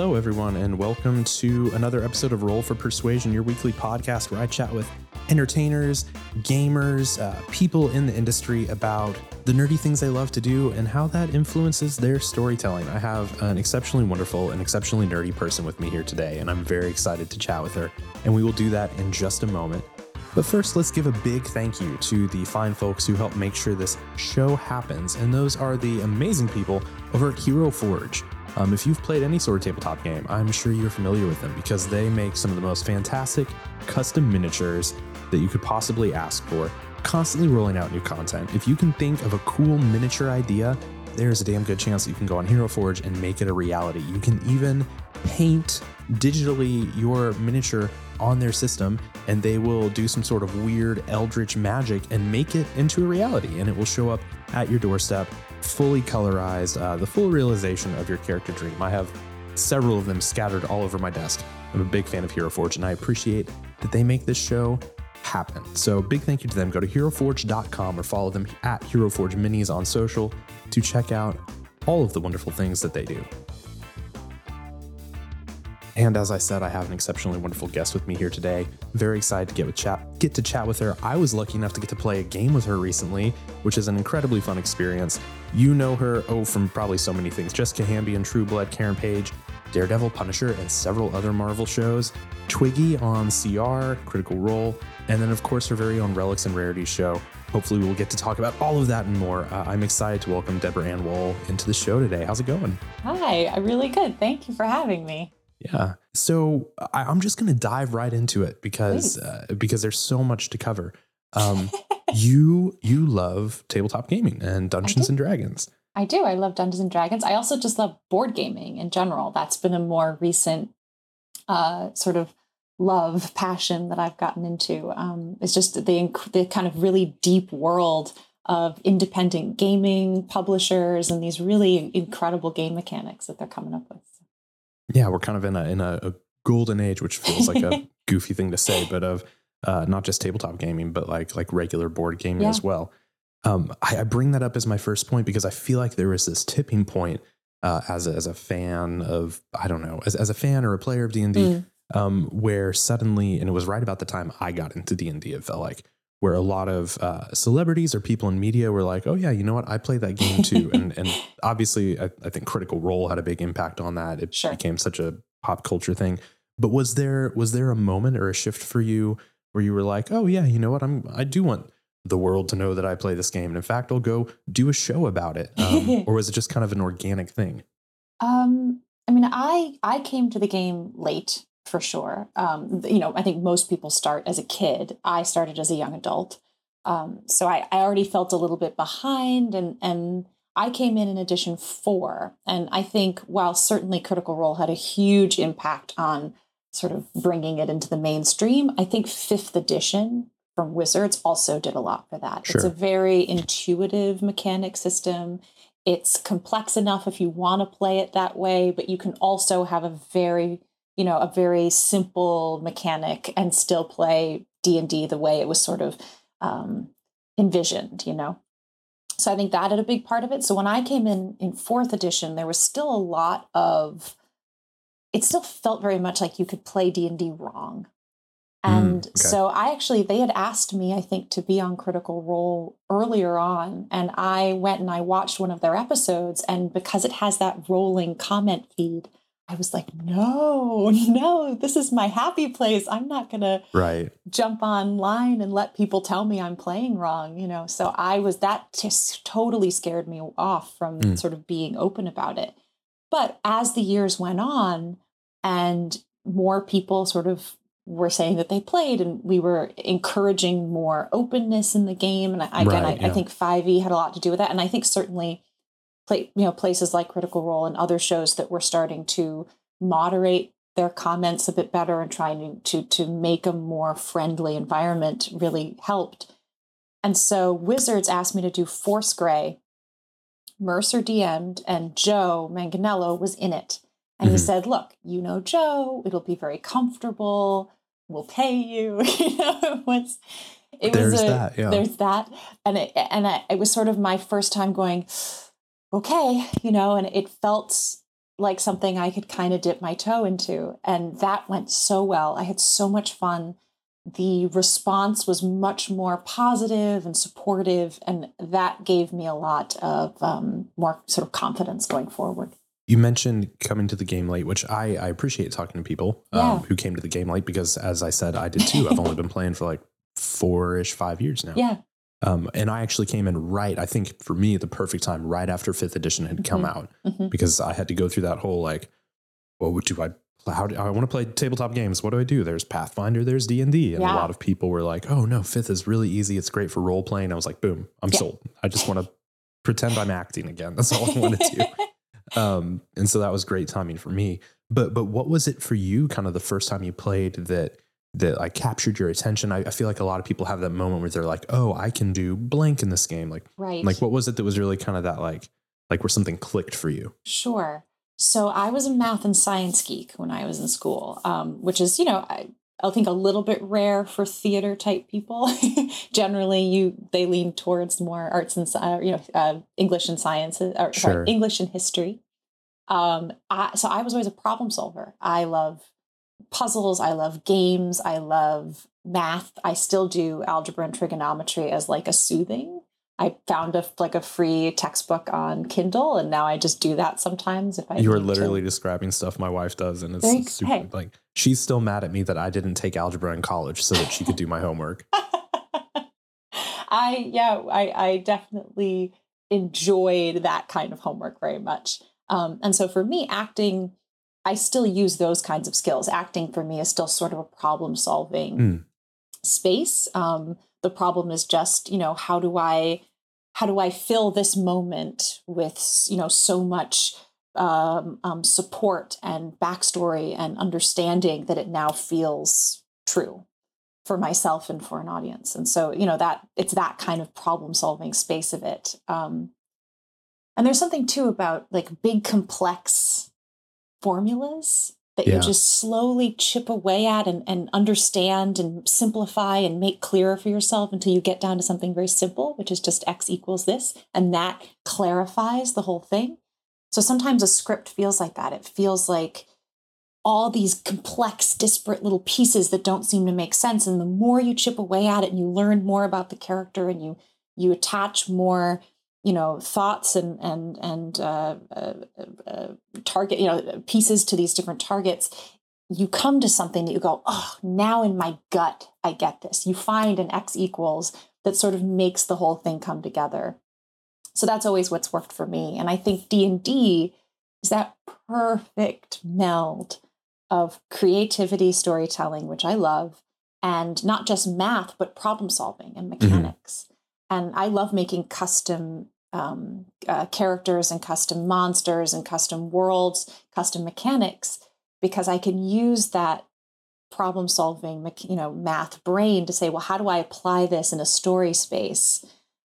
Hello, everyone, and welcome to another episode of Roll for Persuasion, your weekly podcast where I chat with entertainers, gamers, uh, people in the industry about the nerdy things they love to do and how that influences their storytelling. I have an exceptionally wonderful and exceptionally nerdy person with me here today, and I'm very excited to chat with her. And we will do that in just a moment. But first, let's give a big thank you to the fine folks who help make sure this show happens, and those are the amazing people over at Hero Forge. Um, if you've played any sort of tabletop game, I'm sure you're familiar with them because they make some of the most fantastic custom miniatures that you could possibly ask for, constantly rolling out new content. If you can think of a cool miniature idea, there's a damn good chance that you can go on Hero Forge and make it a reality. You can even paint digitally your miniature on their system and they will do some sort of weird eldritch magic and make it into a reality and it will show up at your doorstep fully colorized, uh, the full realization of your character dream. I have several of them scattered all over my desk. I'm a big fan of Hero Forge, and I appreciate that they make this show happen. So, big thank you to them. Go to heroforge.com or follow them at Hero Forge Minis on social to check out all of the wonderful things that they do. And as I said, I have an exceptionally wonderful guest with me here today. Very excited to get with chat, get to chat with her. I was lucky enough to get to play a game with her recently, which is an incredibly fun experience. You know her, oh, from probably so many things: Jessica Hamby and True Blood, Karen Page, Daredevil, Punisher, and several other Marvel shows. Twiggy on CR, Critical Role, and then of course her very own Relics and Rarities show. Hopefully, we'll get to talk about all of that and more. Uh, I'm excited to welcome Deborah Ann Woll into the show today. How's it going? Hi, I'm really good. Thank you for having me. Yeah. So I, am just going to dive right into it because uh, because there's so much to cover. Um, you you love tabletop gaming and Dungeons and Dragons. I do. I love Dungeons and Dragons. I also just love board gaming in general. That's been a more recent uh, sort of love passion that I've gotten into. Um, it's just the the kind of really deep world of independent gaming publishers and these really incredible game mechanics that they're coming up with. Yeah, we're kind of in a in a, a golden age, which feels like a goofy thing to say, but of uh, not just tabletop gaming, but like like regular board gaming yeah. as well. Um, I, I, bring that up as my first point because I feel like there is this tipping point uh, as a, as a fan of I don't know as, as a fan or a player of D and D, mm. um, where suddenly and it was right about the time I got into D and D. It felt like where a lot of uh, celebrities or people in media were like, "Oh yeah, you know what? I played that game too." and and obviously, I, I, think Critical Role had a big impact on that. It sure. became such a pop culture thing. But was there was there a moment or a shift for you where you were like, "Oh yeah, you know what? I'm I do want the world to know that I play this game, and in fact, I'll go do a show about it." Um, or was it just kind of an organic thing? Um, I mean, I I came to the game late for sure. Um, you know, I think most people start as a kid. I started as a young adult. Um, so I, I already felt a little bit behind and, and I came in in edition four. And I think while certainly Critical Role had a huge impact on sort of bringing it into the mainstream, I think fifth edition from Wizards also did a lot for that. Sure. It's a very intuitive mechanic system. It's complex enough if you want to play it that way, but you can also have a very you know, a very simple mechanic and still play D&D the way it was sort of um, envisioned, you know. So I think that had a big part of it. So when I came in in fourth edition, there was still a lot of it still felt very much like you could play D&D wrong. Mm, and mm, okay. so I actually they had asked me I think to be on Critical Role earlier on and I went and I watched one of their episodes and because it has that rolling comment feed I was like, no, no, this is my happy place. I'm not going to right. jump online and let people tell me I'm playing wrong, you know. So I was that just totally scared me off from mm. sort of being open about it. But as the years went on and more people sort of were saying that they played and we were encouraging more openness in the game and I, again right, I, yeah. I think 5e had a lot to do with that and I think certainly play, you know, places like Critical Role and other shows that were starting to moderate their comments a bit better and trying to to make a more friendly environment really helped. And so Wizards asked me to do Force Grey. Mercer DM'd and Joe Manganiello was in it. And mm-hmm. he said, Look, you know Joe, it'll be very comfortable. We'll pay you. you know, it it there's was a, that, yeah. there's that. And it and I, it was sort of my first time going, okay, you know, and it felt like something I could kind of dip my toe into. And that went so well. I had so much fun. The response was much more positive and supportive, and that gave me a lot of um, more sort of confidence going forward. You mentioned coming to the game late, which I, I appreciate talking to people um, Yeah. who came to the game late because, as I said, I did too. I've only been playing for like four ish, five years now. Yeah. Um, and I actually came in right, I think for me, the perfect time, right after fifth edition had come Mhm. out Mhm. because I had to go through that whole like, well, what do I, how do I want to play tabletop games? What do I do? There's Pathfinder, there's D and D, and a lot of people were like, oh no, fifth is really easy. It's great for role playing. I was like, boom, I'm Yeah. sold. I just want to pretend I'm acting again. That's all I wanted to do um and so that was great timing for me but but what was it for you kind of the first time you played that that like captured your attention I, I feel like a lot of people have that moment where they're like oh i can do blank in this game like right. like what was it that was really kind of that like like where something clicked for you Sure. So I was a math and science geek when I was in school, um, which is, you know, I, I think a little bit rare for theater type people. Generally, you they lean towards more arts and uh, you know uh, English and sciences, or Sure. sorry, English and history. Um, I, so I was always a problem solver. I love puzzles. I love games. I love math. I still do algebra and trigonometry as like a soothing. I found a like a free textbook on Kindle, and now I just do that sometimes. If I you are need to. literally describing stuff my wife does and it's super hey. like she's still mad at me that i didn't take algebra in college so that she could do my homework I yeah, I I definitely enjoyed that kind of homework very much. Um, and so for me, acting, I still use those kinds of skills. Acting for me is still sort of a problem solving Mm. space. Um, the problem is just you know how do I how do I fill this moment with you know so much um, um, support and backstory and understanding that it now feels true for myself and for an audience. And so, you know, that it's that kind of problem solving space of it. Um, and there's something too about like big complex formulas that Yeah. you just slowly chip away at and, and understand and simplify and make clearer for yourself until you get down to something very simple, which is just x equals this. And that clarifies the whole thing. So sometimes a script feels like that. It feels like all these complex, disparate little pieces that don't seem to make sense. And the more you chip away at it and you learn more about the character and you you attach more, you know, thoughts and and and uh, uh, uh, target, you know, pieces to these different targets, you come to something that you go, oh, now in my gut, I get this. You find an X equals that sort of makes the whole thing come together. So that's always what's worked for me. And I think D and D is that perfect meld of creativity, storytelling, which I love, and not just math, but problem solving and mechanics. And I love making custom um, uh, characters and custom monsters and custom worlds, custom mechanics, because I can use that problem solving, you know, math brain to say, well, how do I apply this in a story space?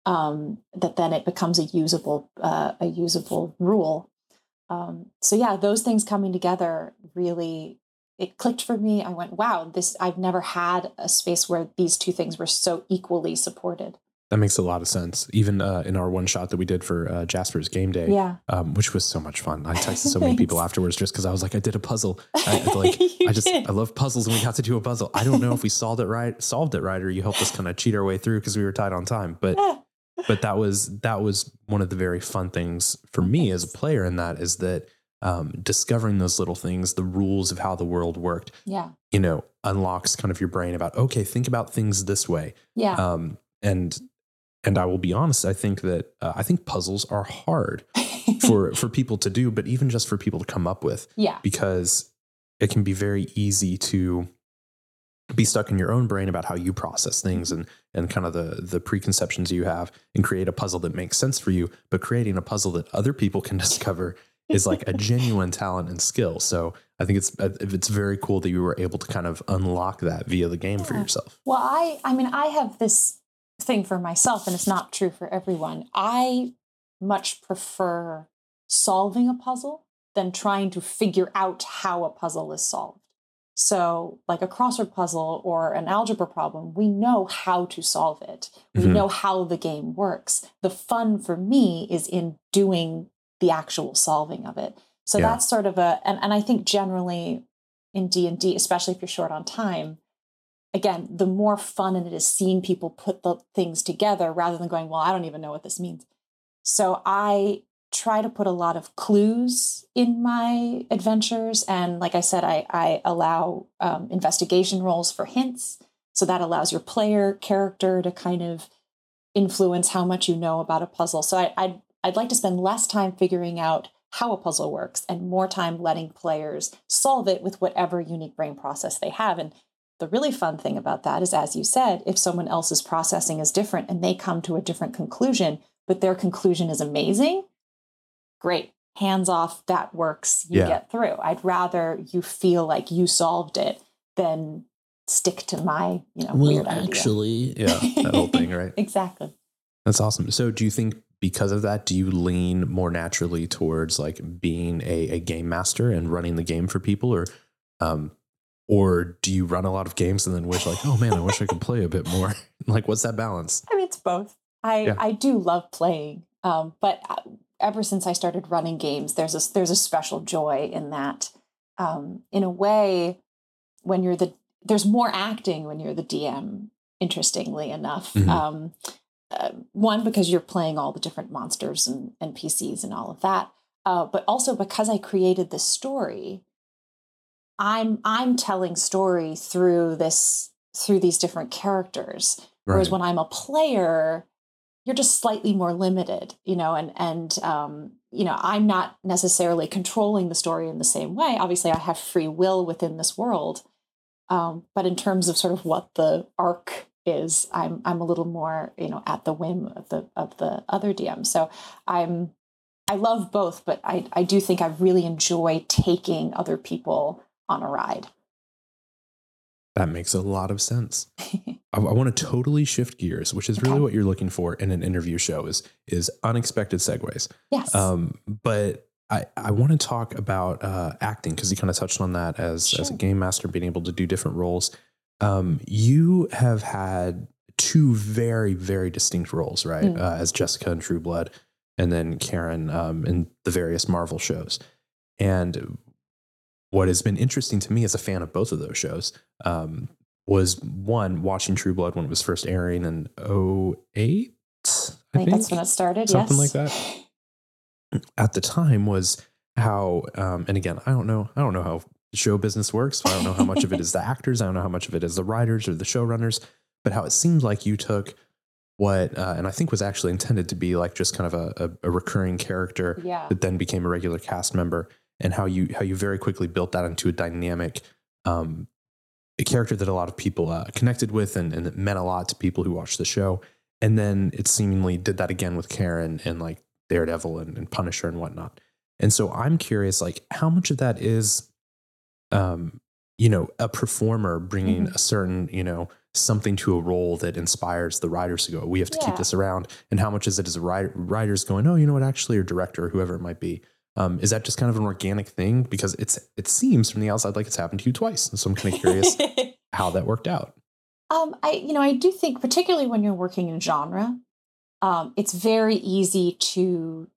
Um, that then it becomes a usable uh, a usable rule. Um, so yeah, those things coming together really it clicked for me. I went, wow, this I've never had a space where these two things were so equally supported. That makes a lot of sense even uh, in our one shot that we did for uh, jasper's game day Yeah. um, which was so much fun i texted so many people afterwards just because i was like i did a puzzle I, like I just did. I love puzzles and we got to do a puzzle. I don't know if we solved it right, solved it right, or you helped us kind of cheat our way through because we were tied on time. But but that was that was one of the very fun things for me as a player in that is that um, discovering those little things, the rules of how the world worked, yeah. you know, unlocks kind of your brain about okay, think about things this way. Yeah. Um, and and I will be honest, I think that uh, I think puzzles are hard for for people to do, but even just for people to come up with. Yeah. because it can be very easy to be stuck in your own brain about how you process things and and kind of the the preconceptions you have and create a puzzle that makes sense for you. But creating a puzzle that other people can discover is like a genuine talent and skill. So i think it's uh, it's very cool that you were able to kind of unlock that via the game for yourself. Well, I I mean I have this thing for myself and it's not true for everyone. I much prefer solving a puzzle than trying to figure out how a puzzle is solved. So, like a crossword puzzle or an algebra problem, we know how to solve it. We Mhm. know how the game works. The fun for me is in doing the actual solving of it. So Yeah. that's sort of a and, and I think generally in D&D, especially if you're short on time, again, the more fun it is seeing people put the things together rather than going, well, I don't even know what this means. So I try to put a lot of clues in my adventures. And like I said, I, I allow um, investigation rolls for hints. So that allows your player character to kind of influence how much you know about a puzzle. So I, I'd, I'd like to spend less time figuring out how a puzzle works and more time letting players solve it with whatever unique brain process they have. And the really fun thing about that is, as you said, if someone else's processing is different and they come to a different conclusion, but their conclusion is amazing, great. Hands off, that works. You Yeah. get through. I'd rather you feel like you solved it than stick to my, you know, Well, weird idea. actually, Yeah, that whole thing, right? exactly. That's awesome. So, do you think because of that, do you lean more naturally towards like being a, a game master and running the game for people, or, um, or do you run a lot of games and then wish like, oh man, I wish I could play a bit more? like, what's that balance? I mean, it's both. I Yeah. I do love playing, um, but uh, ever since I started running games, there's a there's a special joy in that. Um, in a way, when you're the there's more acting when you're the DM. Interestingly enough, Mhm. um, uh, one because you're playing all the different monsters and PCs and all of that, uh, but also because I created this story. I'm I'm telling story through this through these different characters. Whereas when I'm a player, you're just slightly more limited, you know, and and um, you know, I'm not necessarily controlling the story in the same way. Obviously, I have free will within this world, um, but in terms of sort of what the arc is, I'm I'm a little more, you know, at the whim of the of the other DM. So I'm I love both, but I I do think I really enjoy taking other people on a ride. That makes a lot of sense. I, I want to totally shift gears, which is really Okay. what you're looking for in an interview show is is unexpected segues. yes. Um, but I, I want to talk about uh, acting because you kind of touched on that as as a game master, being able to do different roles. Um, you have had two very very distinct roles, right? Mm. Uh, as Jessica in True Blood, and then Karen um, in the various Marvel shows. And what has been interesting to me as a fan of both of those shows um, was one watching True Blood when it was first airing in 08, I think that's when it started. Yes. Something yes. like that. at the time was how um, and again i don't know i don't know how show business works i don't know how much of it is the actors i don't know how much of it is the writers or the showrunners but how it seemed like you took what uh, and i think was actually intended to be like just kind of a, a, a recurring character Yeah. that then became a regular cast member and how you how you very quickly built that into a dynamic um, a character that a lot of people uh, connected with and, and it meant a lot to people who watched the show. And then it seemingly did that again with karen and like daredevil and, and punisher and whatnot. And so i'm curious like how much of that is um you know a performer bringing Mhm. a certain you know something to a role that inspires the writers to go we have to keep this around. And how much is it as a writer, writers going oh you know what? Actually or director or whoever it might be um, is that just kind of an organic thing? Because it's it seems from the outside like it's happened to you twice. And so i'm kind of curious how that worked out. Um, I you know I do think particularly when you're working in genre, um, it's very easy to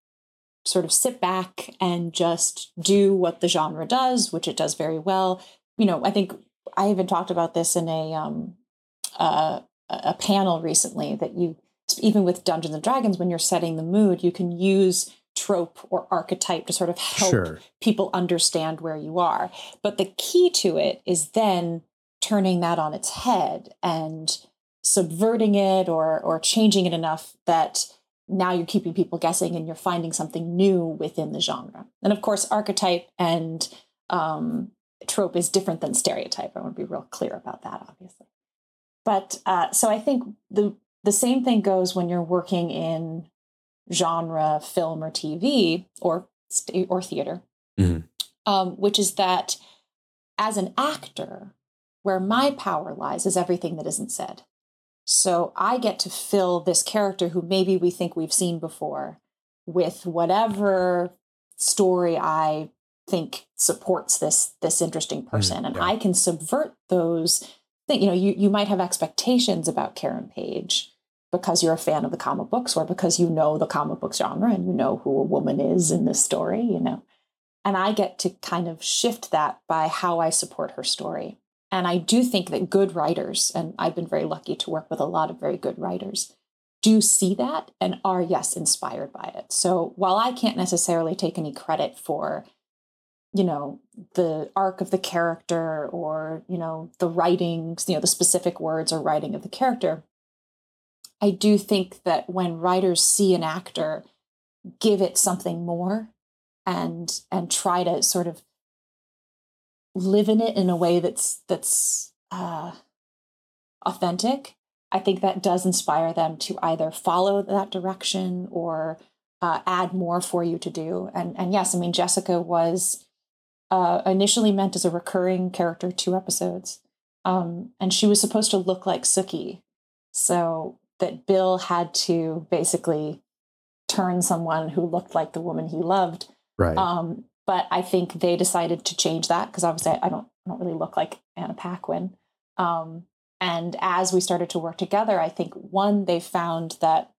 sort of sit back and just do what the genre does, which it does very well. You know, I think I even talked about this in a um, uh, a a panel recently that you even with Dungeons and Dragons when you're setting the mood, you can use trope or archetype to sort of help sure people understand where you are. But the key to it is then turning that on its head and subverting it or or changing it enough that now you're keeping people guessing and you're finding something new within the genre. And of course, archetype and um, trope is different than stereotype. I want to be real clear about that, obviously. But uh, so I think the the same thing goes when you're working in genre, film, or TV, or or theater, Mhm. um, which is that as an actor, where my power lies is everything that isn't said. So I get to fill this character who maybe we think we've seen before with whatever story I think supports this this interesting person, and yeah. I can subvert those. Things. You know, you you might have expectations about Karen Page because you're a fan of the comic books, or because you know the comic book genre and you know who a woman is in this story. You know, And I get to kind of shift that by how I support her story. And I do think that good writers, and I've been very lucky to work with a lot of very good writers, do see that and are, yes, inspired by it. So while I can't necessarily take any credit for, you know, the arc of the character or, you know, the writings, you know, the specific words or writing of the character, I do think that when writers see an actor give it something more and and try to sort of live in it in a way that's that's uh, authentic, I think that does inspire them to either follow that direction or uh, add more for you to do. And and yes, I mean Jessica was uh, initially meant as a recurring character, two episodes, um, and she was supposed to look like Sookie. so that Bill had to basically turn someone who looked like the woman he loved. Right. Um, but I think they decided to change that because obviously I don't I don't really look like Anna Paquin. Um, and as we started to work together, I think one they found that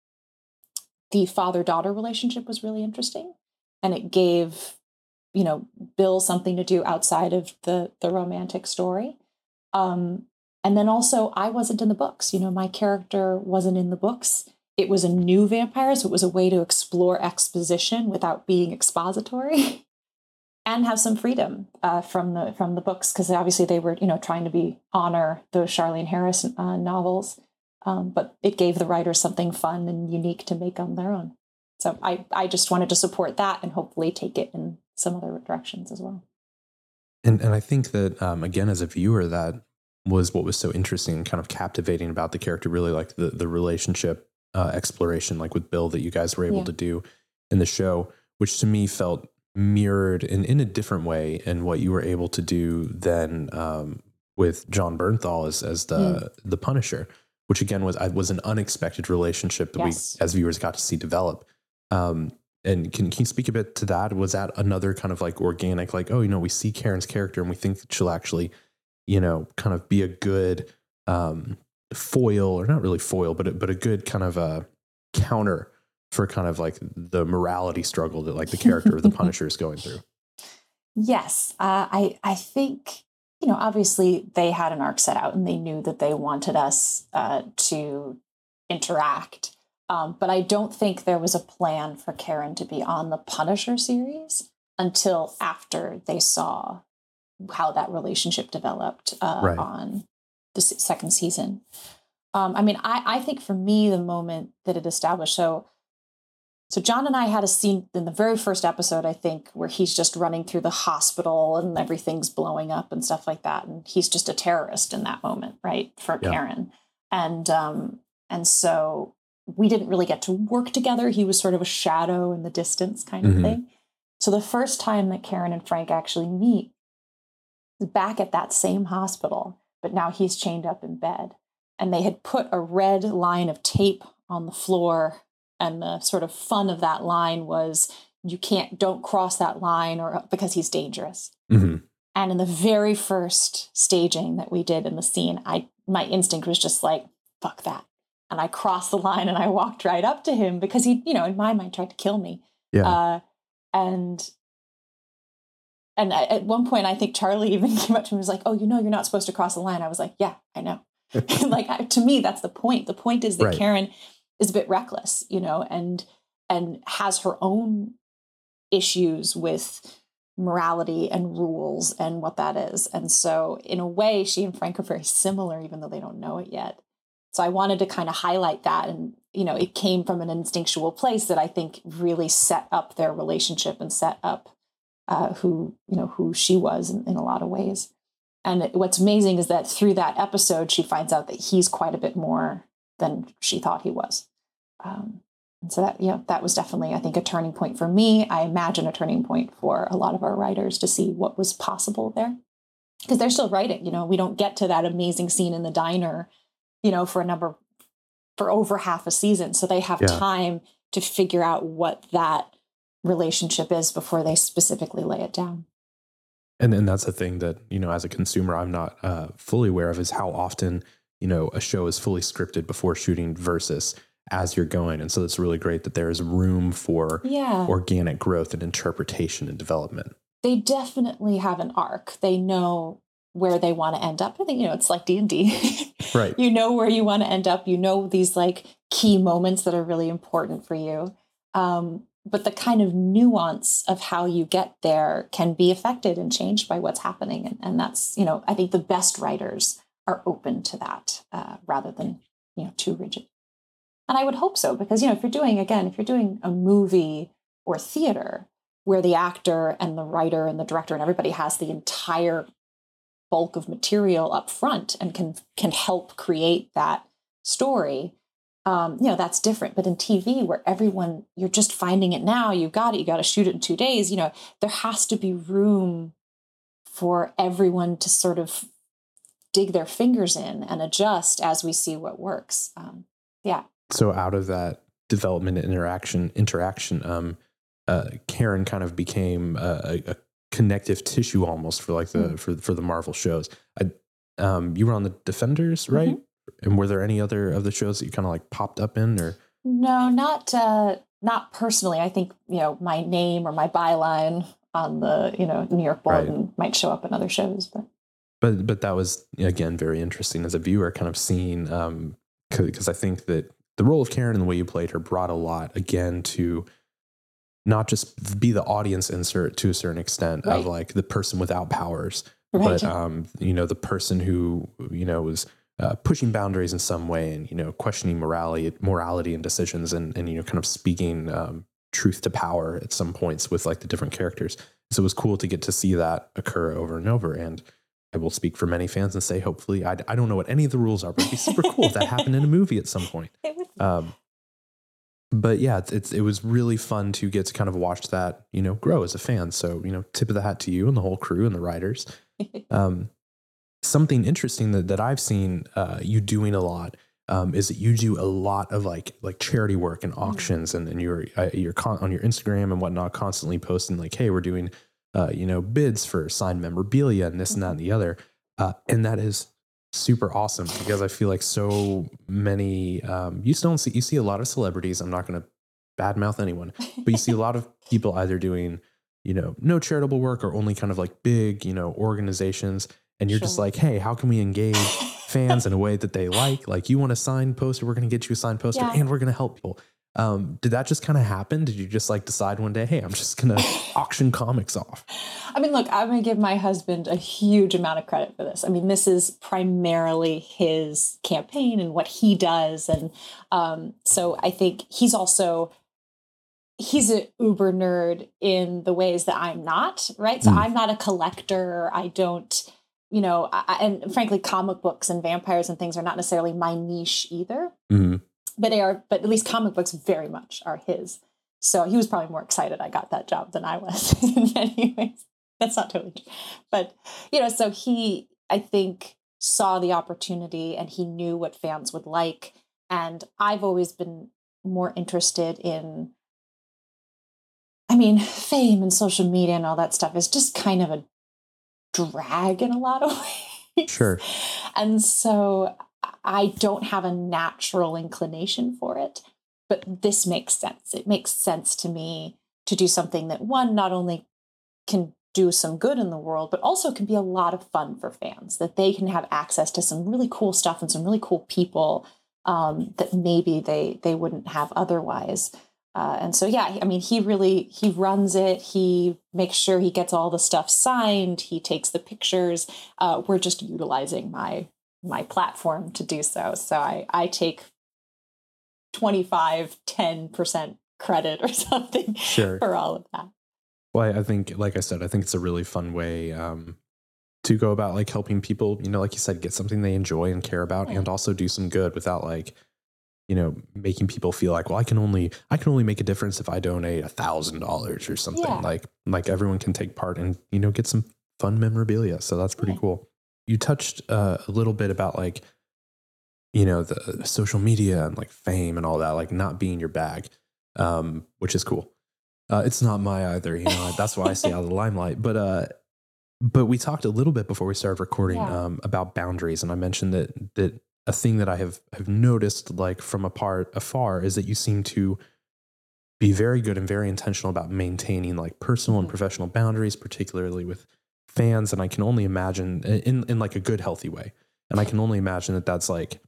the father daughter relationship was really interesting, and it gave you know Bill something to do outside of the the romantic story. Um, and then also I wasn't in the books. You know, my character wasn't in the books. It was a new vampire, so it was a way to explore exposition without being expository. and have some freedom uh, from the from the books because obviously they were you know trying to be honor those Charlaine Harris uh, novels, um, but it gave the writers something fun and unique to make on their own. So I I just wanted to support that and hopefully take it in some other directions as well. And and I think that um, again as a viewer that was what was so interesting and kind of captivating about the character. Really like the the relationship uh, exploration, like with Bill that you guys were able yeah. to do in the show, which to me felt mirrored in, in a different way in what you were able to do than um, with Jon Bernthal as, as the, mm. the Punisher, which again was, was an unexpected relationship that yes. we, as viewers got to see develop. Um, and can, can you speak a bit to that? Was that another kind of like organic, like, oh, you know, we see Karen's character and we think she'll actually, you know, kind of be a good um, foil or not really foil, but, but a good kind of a counter for kind of like the morality struggle that like the character of the Punisher is going through. Yes, uh, I I think you know obviously they had an arc set out and they knew that they wanted us uh, to interact, um, but I don't think there was a plan for Karen to be on the Punisher series until after they saw how that relationship developed uh, right. on the second season. Um, I mean, I, I think for me, the moment that it established, so so Jon and I had a scene in the very first episode, I think, where he's just running through the hospital and everything's blowing up and stuff like that, and he's just a terrorist in that moment, right, for yeah. Karen, and um, and so we didn't really get to work together. He was sort of a shadow in the distance, kind of mm-hmm. thing. So the first time that Karen and Frank actually meet back at that same hospital, but now he's chained up in bed, and they had put a red line of tape on the floor and the sort of fun of that line was you can't don't cross that line or because he's dangerous mm-hmm. and in the very first staging that we did in the scene i my instinct was just like fuck that and i crossed the line and i walked right up to him because he you know in my mind tried to kill me yeah. Uh, and and at one point i think charlie even came up to me and was like oh you know you're not supposed to cross the line i was like yeah i know like to me that's the point the point is that right. karen is a bit reckless, you know, and and has her own issues with morality and rules and what that is. And so in a way, she and Frank are very similar, even though they don't know it yet. So I wanted to kind of highlight that. And, you know, it came from an instinctual place that I think really set up their relationship and set up uh, who, you know, who she was in, in a lot of ways. And what's amazing is that through that episode, she finds out that he's quite a bit more than she thought he was. Um, and so that, you know, that was definitely, I think, a turning point for me. I imagine a turning point for a lot of our writers to see what was possible there. Because they're still writing, you know, we don't get to that amazing scene in the diner, you know, for a number, for over half a season. So they have yeah. time to figure out what that relationship is before they specifically lay it down. And and that's the thing that you know, as a consumer, I'm not uh, fully aware of is how often you know a show is fully scripted before shooting versus as you're going and so it's really great that there is room for yeah. organic growth and interpretation and development they definitely have an arc. They know where they want to end up. I think you know it's like D and D. Right. You know where you want to end up. You know these like key moments that are really important for you. Um, but the kind of nuance of how you get there can be affected and changed by what's happening, and, and that's you know I think the best writers are open to that uh, rather than you know too rigid. And I would hope so because you know if you're doing again if you're doing a movie or theater where the actor and the writer and the director and everybody has the entire bulk of material up front and can can help create that story um, you know that's different but in tv where everyone you're just finding it now you got it you got to shoot it in two days you know there has to be room for everyone to sort of dig their fingers in and adjust as we see what works um, yeah so out of that development interaction interaction um uh, Karen kind of became a, a, connective tissue almost for like the mm for for the Marvel shows. I, um, you were on the Defenders, right? Mm-hmm. And were there any other of the shows that you kind of like popped up in, or no, not uh, not personally. I think you know my name or my byline on the you know New York bulletin right. might show up in other shows, but but but that was again very interesting as a viewer, kind of seeing um because I think that the role of Karen and the way you played her brought a lot again to not just be the audience insert to a certain extent right. of like the person without powers, right. but um, you know, the person who you know was uh, pushing boundaries in some way and you know questioning morality, morality and decisions, and and you know kind of speaking um, truth to power at some points with like the different characters. So it was cool to get to see that occur over and over. And I will speak for many fans and say, hopefully, I, I don't know what any of the rules are, but it'd be super cool if that happened in a movie at some point. Um, but yeah, it's, it's, it was really fun to get to kind of watch that you know grow as a fan. So you know, tip of the hat to you and the whole crew and the writers. um, something interesting that that I've seen uh, you doing a lot um, is that you do a lot of like like charity work and mm. auctions, mm-hmm. and, and you're uh, you're con- on your Instagram and whatnot, constantly posting like, hey, we're doing uh, you know bids for signed memorabilia and this mm-hmm. and that and the other, uh, and that is super awesome because I feel like so many um, you still don't see you see a lot of celebrities. I'm not going to badmouth anyone, but you see a lot of people either doing you know no charitable work or only kind of like big you know organizations, and you're sure. just like, hey, how can we engage fans in a way that they like? Like you want a signed poster, we're going to get you a signed poster, yeah. and we're going to help people. Um, did that just kind of happen? Did you just like decide one day, hey, I'm just gonna auction comics off? I mean, look, I'm gonna give my husband a huge amount of credit for this. I mean, this is primarily his campaign and what he does, and um, so I think he's also he's an uber nerd in the ways that I'm not. Right, so mm. I'm not a collector. I don't. You know, I, and frankly, comic books and vampires and things are not necessarily my niche either. Mm-hmm. But they are but at least comic books very much are his. So he was probably more excited i got that job than i was. In many ways that's not totally true. But you know so he i think saw the opportunity and he knew what fans would like. And i've always been more interested in i mean fame and social media and all that stuff is just kind of a drag in a lot of ways sure and so I don't have a natural inclination for it, but this makes sense. It makes sense to me to do something that one not only can do some good in the world, but also can be a lot of fun for fans, that they can have access to some really cool stuff and some really cool people um, that maybe they they wouldn't have otherwise. Uh, and so, yeah, I mean, he really he runs it. He makes sure he gets all the stuff signed. He takes the pictures. Uh, we're just utilizing my my platform to do so. So I, I take 25, 10% credit or something sure. for all of that. Well, I think, like I said, I think it's a really fun way um, to go about like helping people, you know, like you said, get something they enjoy and care about yeah. and also do some good without like, you know, making people feel like, well, I can only, I can only make a difference if I donate a thousand dollars or something yeah. like, like everyone can take part and, you know, get some fun memorabilia. So that's pretty yeah. cool you touched uh, a little bit about like you know the social media and like fame and all that like not being your bag um, which is cool uh, it's not my either you know that's why i stay out of the limelight but uh but we talked a little bit before we started recording yeah. um, about boundaries and i mentioned that that a thing that i have have noticed like from apart afar is that you seem to be very good and very intentional about maintaining like personal and Mhm. professional boundaries, particularly with fans. And I can only imagine in in like a good, healthy way. And I can only imagine that that's like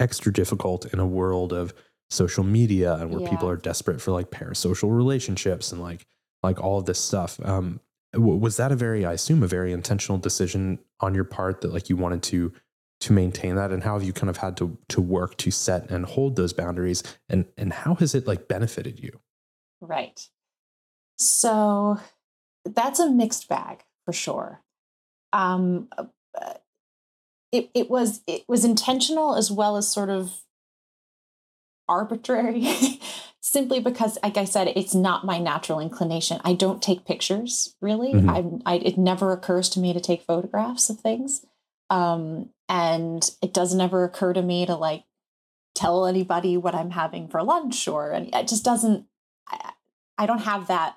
extra difficult in a world of social media and where people are desperate for like parasocial relationships and like like all of this stuff. Um, w- was that a very, I assume, a very intentional decision on your part that like you wanted to to maintain that, and how have you kind of had to to work to set and hold those boundaries, and and how has it like benefited you? Right. So that's a mixed bag for sure. Um, uh, it it was it was intentional as well as sort of arbitrary, simply because, like I said, it's not my natural inclination. I don't take pictures really. Mhm. I, I it never occurs to me to take photographs of things, um, and it doesn't ever occur to me to like tell anybody what I'm having for lunch or and it just doesn't. I, I don't have that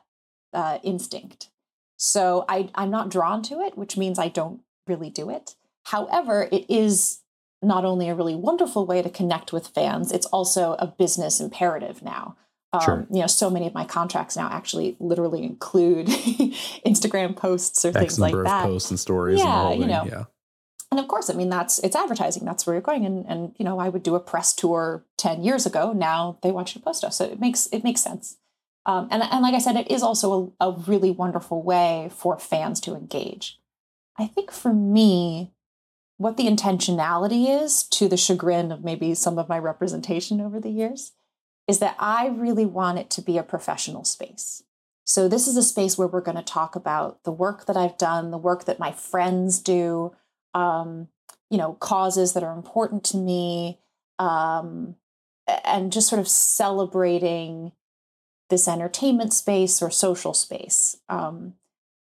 uh, instinct. So I, I'm not drawn to it, which means I don't really do it. However, it is not only a really wonderful way to connect with fans, it's also a business imperative now. Um, Sure. You know, so many of my contracts now actually literally include Instagram posts or X things like number that. of posts and stories and Yeah, whole you know. yeah. And of course, I mean that's it's advertising. That's where you're going. And and you know, I would do a press tour ten years ago. Now they want you to post us, so it makes it makes sense. Um, and and like I said, it is also a, a really wonderful way for fans to engage. I think for me, what the intentionality is, to the chagrin of maybe some of my representation over the years, is that I really want it to be a professional space. So, this is a space where we're going to talk about the work that I've done, the work that my friends do, um, you know, causes that are important to me, um, and just sort of celebrating this entertainment space or social space. Um,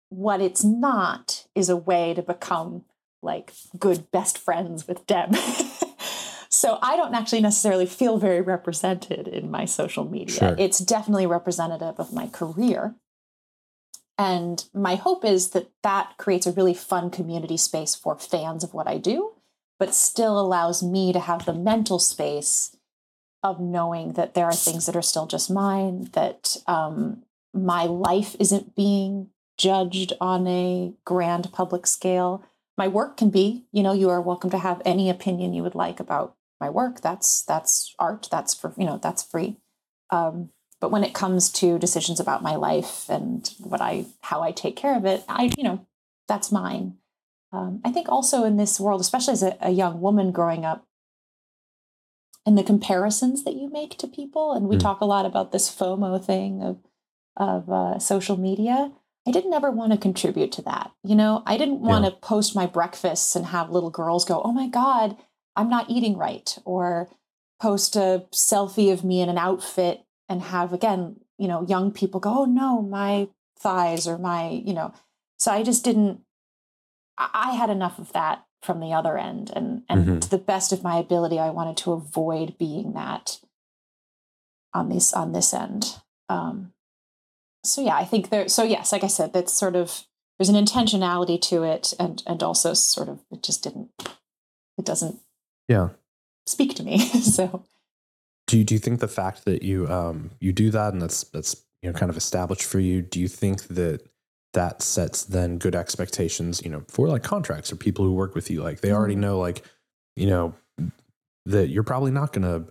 what it's not is a way to become like good best friends with Deb. so I don't actually necessarily feel very represented in my social media. Sure. It's definitely representative of my career. And my hope is that that creates a really fun community space for fans of what I do, but still allows me to have the mental space of knowing that there are things that are still just mine, that um, my life isn't being judged on a grand public scale. My work can be, you know, you are welcome to have any opinion you would like about my work. That's that's art. That's for you know that's free. Um, but when it comes to decisions about my life and what I how I take care of it, I you know that's mine. Um, I think also in this world, especially as a, a young woman growing up, and the comparisons that you make to people, and we Mm. talk a lot about this FOMO thing of of uh, social media. I didn't ever want to contribute to that. You know, I didn't want Yeah. to post my breakfasts and have little girls go, "Oh my god, I'm not eating right," or post a selfie of me in an outfit and have again, you know, young people go, "Oh no, my thighs or my," you know. So I just didn't. I had enough of that from the other end, and and Mhm. to the best of my ability, I wanted to avoid being that on this on this end. Um, so yeah, I think there. So yes, like I said, that's sort of there's an intentionality to it, and and also sort of it just didn't. It doesn't Yeah. speak to me. so Do you, do you think the fact that you um you do that and that's that's you know kind of established for you, do you think that that sets then good expectations, you know, for like contracts or people who work with you? Like they already Mhm. know like, you know, that you're probably not gonna,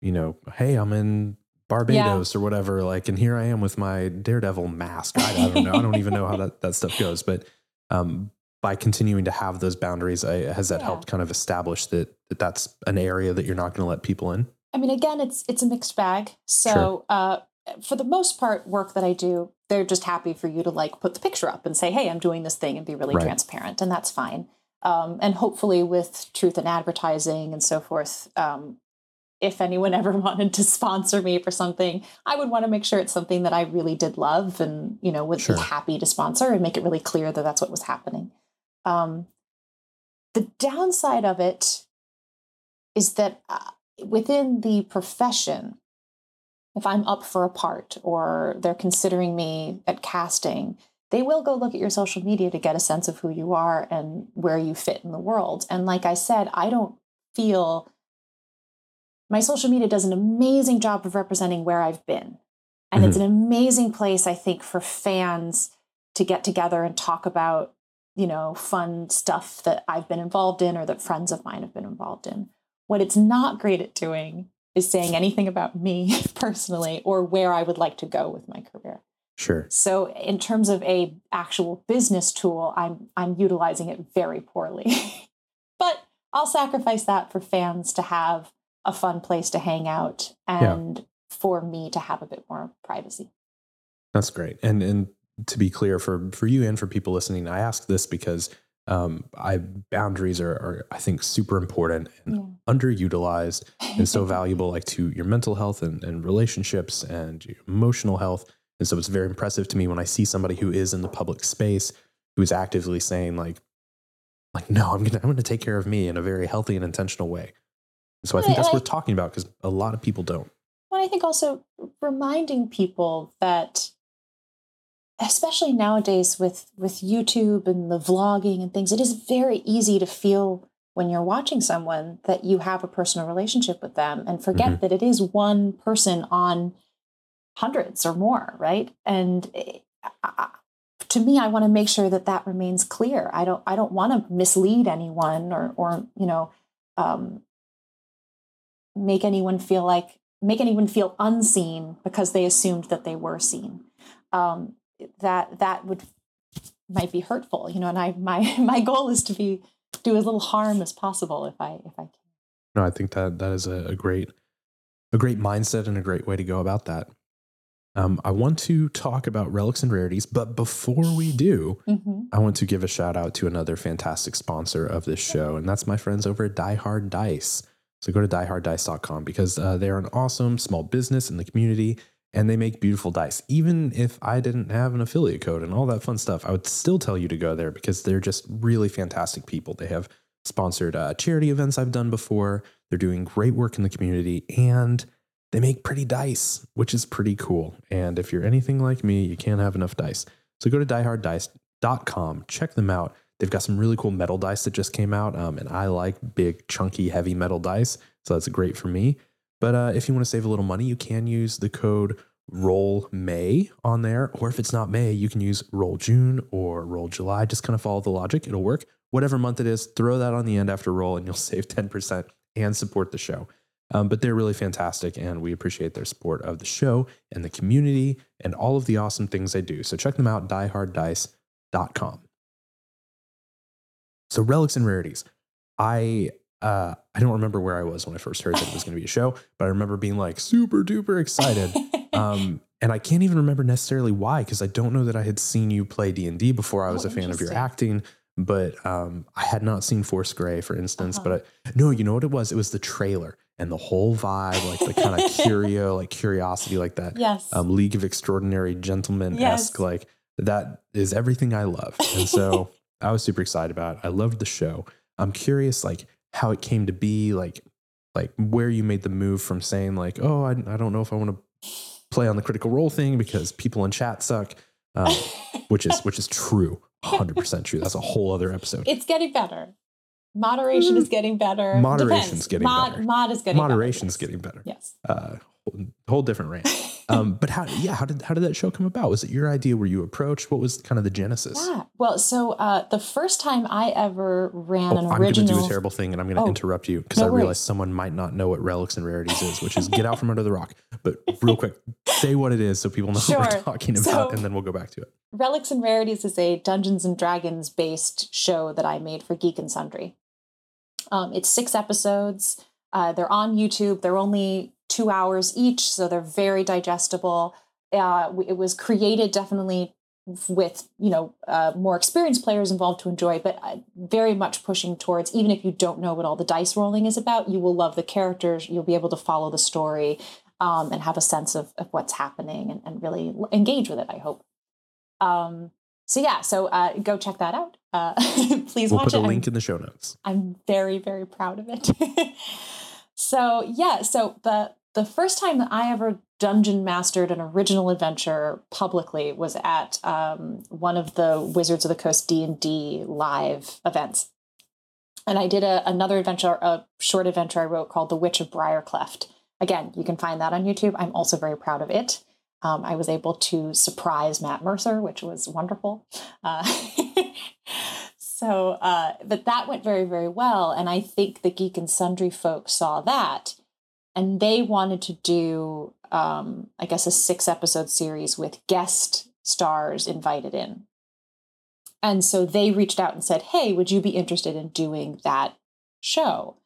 you know, hey, I'm in Barbados or whatever, like, and here I am with my Daredevil mask. I, I don't know. I don't even know how that, that stuff goes. But um by continuing to have those boundaries, I, has that Yeah. helped kind of establish that, that that's an area that you're not going to let people in? I mean, again, it's it's a mixed bag. So uh, for the most part, work that I do, they're just happy for you to like put the picture up and say, "Hey, I'm doing this thing," and be really Right. transparent, and that's fine. Um, and hopefully, with truth in advertising and so forth, um, if anyone ever wanted to sponsor me for something, I would want to make sure it's something that I really did love and you know would Sure. be happy to sponsor and make it really clear that that's what was happening. Um, the downside of it is that uh, within the profession, if I'm up for a part or they're considering me at casting, they will go look at your social media to get a sense of who you are and where you fit in the world. And like I said, I don't feel my social media does an amazing job of representing where I've been. And mm-hmm. it's an amazing place, I think, for fans to get together and talk about, you know, fun stuff that I've been involved in or that friends of mine have been involved in. What it's not great at doing is saying anything about me personally or where I would like to go with my career. Sure. So in terms of a actual business tool, I'm I'm utilizing it very poorly. but I'll sacrifice that for fans to have a fun place to hang out and yeah. for me to have a bit more privacy. That's great. And and to be clear for for you and for people listening, I ask this because um, I boundaries are, are, I think super important and yeah. underutilized and so valuable like to your mental health and, and relationships and your emotional health and so it's very impressive to me when I see somebody who is in the public space who is actively saying like, like, no, I'm gonna I'm gonna take care of me in a very healthy and intentional way. So I think that's worth talking about because a lot of people don't. Well, I think also reminding people that especially nowadays with with YouTube and the vlogging and things, it is very easy to feel when you're watching someone that you have a personal relationship with them and forget mm-hmm. that it is one person on hundreds or more, right? And I, to me, I want to make sure that that remains clear. I don't I don't want to mislead anyone or or you know um, make anyone feel like make anyone feel unseen because they assumed that they were seen. Um, that that would might be hurtful, you know. And I my my goal is to be do as little harm as possible if I if I can. No, I think that that is a, a great a great mindset and a great way to go about that. Um, I want to talk about relics and rarities, but before we do, mm-hmm. I want to give a shout out to another fantastic sponsor of this show, and that's my friends over at Die Hard Dice. So go to dieharddice.com because uh, they're an awesome small business in the community and they make beautiful dice. Even if I didn't have an affiliate code and all that fun stuff, I would still tell you to go there because they're just really fantastic people. They have sponsored uh, charity events I've done before, they're doing great work in the community, and they make pretty dice, which is pretty cool. And if you're anything like me, you can't have enough dice. So go to dieharddice.com, check them out. They've got some really cool metal dice that just came out, um, and I like big, chunky, heavy metal dice, so that's great for me. But uh, if you want to save a little money, you can use the code Roll May on there, or if it's not May, you can use Roll June or Roll July. Just kind of follow the logic; it'll work. Whatever month it is, throw that on the end after roll, and you'll save ten percent and support the show. Um, but they're really fantastic, and we appreciate their support of the show and the community and all of the awesome things they do. So check them out, dieharddice.com. So, relics and rarities. I uh, I don't remember where I was when I first heard that it was going to be a show, but I remember being like super duper excited. Um, and I can't even remember necessarily why, because I don't know that I had seen you play D and D before I was oh, a fan of your acting. But um, I had not seen Force Grey, for instance. Uh-huh. But I, no, you know what it was? It was the trailer and the whole vibe, like the kind of curio, like curiosity, like that. Yes. Um, League of Extraordinary Gentlemen esque, yes. like that is everything I love. And so I was super excited about it. I loved the show. I'm curious, like how it came to be, like like where you made the move from saying like, oh, I, I don't know if I want to play on the critical role thing because people in chat suck, um, which is which is true, 100 percent true. That's a whole other episode. It's getting better. Moderation is mm. getting better. Moderation's Depends. getting mod, better. Mod is getting Moderation's better. getting better. Yes. Uh, whole, different rant. um, but how? Yeah, how did how did that show come about? Was it your idea? Were you approached? What was kind of the genesis? Yeah. Well, so uh, the first time I ever ran oh, an I'm original, I'm going to do a terrible thing, and I'm going to oh, interrupt you because no I realize someone might not know what relics and rarities is, which is get out from under the rock. But real quick, say what it is so people know sure. what we're talking about, so, and then we'll go back to it. Relics and Rarities is a Dungeons and Dragons based show that I made for Geek and Sundry. Um, it's six episodes. Uh, they're on YouTube. They're only two hours each, so they're very digestible. Uh, it was created definitely with you know uh, more experienced players involved to enjoy, but uh, very much pushing towards even if you don't know what all the dice rolling is about, you will love the characters. You'll be able to follow the story um, and have a sense of, of what's happening and, and really engage with it. I hope. Um, so yeah, so uh, go check that out. Uh, please we'll watch put a link I'm, in the show notes. I'm very very proud of it. so yeah, so the the first time that I ever dungeon mastered an original adventure publicly was at um, one of the Wizards of the Coast D and D live events, and I did a, another adventure, a short adventure I wrote called The Witch of Briarcleft. Again, you can find that on YouTube. I'm also very proud of it. Um, I was able to surprise Matt Mercer, which was wonderful. Uh, so, uh, but that went very, very well. And I think the Geek and Sundry folks saw that and they wanted to do, um, I guess, a six episode series with guest stars invited in. And so they reached out and said, Hey, would you be interested in doing that show?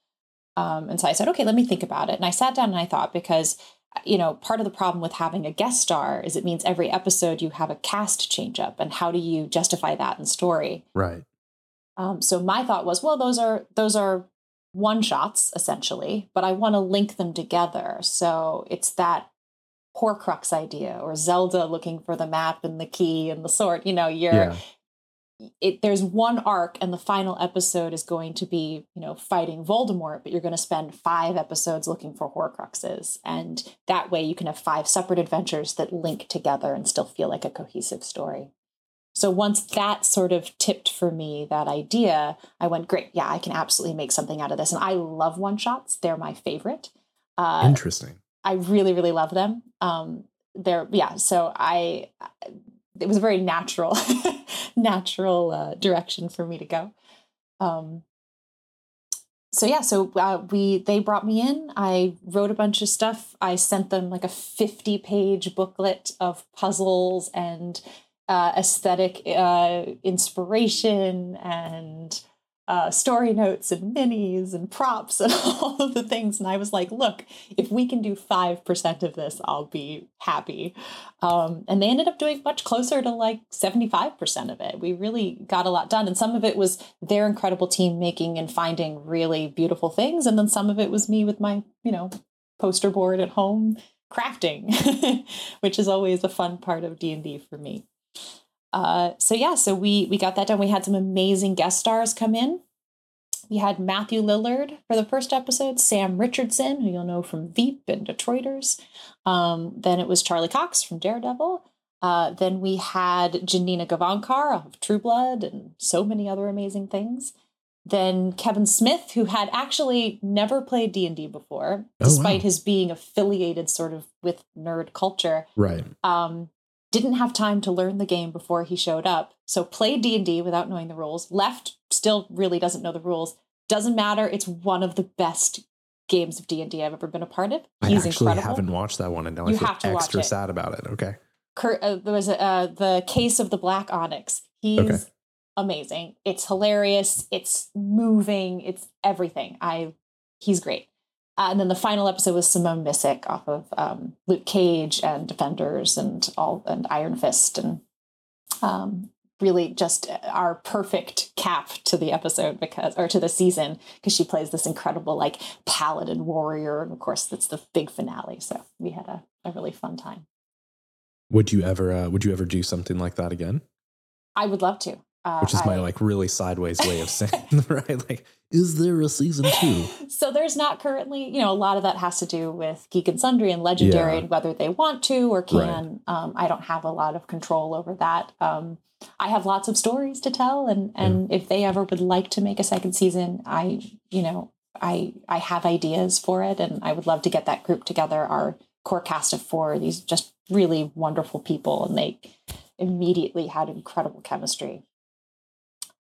Um, and so I said, Okay, let me think about it. And I sat down and I thought, because you know, part of the problem with having a guest star is it means every episode you have a cast change up. And how do you justify that in story? Right. Um, so my thought was, well, those are those are one shots essentially, but I want to link them together. So it's that Horcrux idea or Zelda looking for the map and the key and the sword. You know, you're yeah it, there's one arc and the final episode is going to be you know fighting voldemort but you're going to spend five episodes looking for horcruxes and that way you can have five separate adventures that link together and still feel like a cohesive story so once that sort of tipped for me that idea i went great. Yeah i can absolutely make something out of this. And i love one shots. They're my favorite. Uh, interesting. I really really love them. Um, they're yeah so i it was a very natural natural uh, direction for me to go. Um, so yeah so uh, we they brought me in. I wrote a bunch of stuff. I sent them like a 50 page booklet of puzzles and uh, aesthetic uh, inspiration and uh, story notes and minis and props and all of the things. And I was like, look, if we can do 5% of this, I'll be happy. Um, and they ended up doing much closer to like 75% of it. We really got a lot done. And some of it was their incredible team making and finding really beautiful things. And then some of it was me with my, you know, poster board at home crafting, which is always a fun part of D&D for me. Uh, so yeah, so we we got that done. We had some amazing guest stars come in. We had Matthew Lillard for the first episode, Sam Richardson, who you'll know from Veep and Detroiters. Um, then it was Charlie Cox from Daredevil. Uh, then we had Janina Gavankar of True Blood and so many other amazing things. Then Kevin Smith, who had actually never played D and D before, oh, despite wow. his being affiliated sort of with nerd culture. Right. Um, didn't have time to learn the game before he showed up. So played d&d without knowing the rules. Left still really doesn't know the rules. Doesn't matter. It's one of the best games of d&d i've ever been a part of. He's i actually incredible. haven't watched that one and now you i feel extra sad about it. Okay. Kurt, uh, there was uh, the case of the black onyx. He's okay. amazing. It's hilarious. It's moving. It's everything. I he's great uh, and then the final episode was Simone Missick off of um, Luke Cage and Defenders and all and Iron Fist and um, really just our perfect cap to the episode because or to the season because she plays this incredible like paladin warrior and of course that's the big finale. So we had a, a really fun time. Would you ever uh, would you ever do something like that again? I would love to. Uh, Which is my I, like really sideways way of saying, right? Like, is there a season two? so there's not currently, you know, a lot of that has to do with Geek and Sundry and Legendary yeah. and whether they want to or can. Right. Um, I don't have a lot of control over that. Um, I have lots of stories to tell, and and yeah. if they ever would like to make a second season, I, you know, I I have ideas for it, and I would love to get that group together. Our core cast of four, these just really wonderful people, and they immediately had incredible chemistry.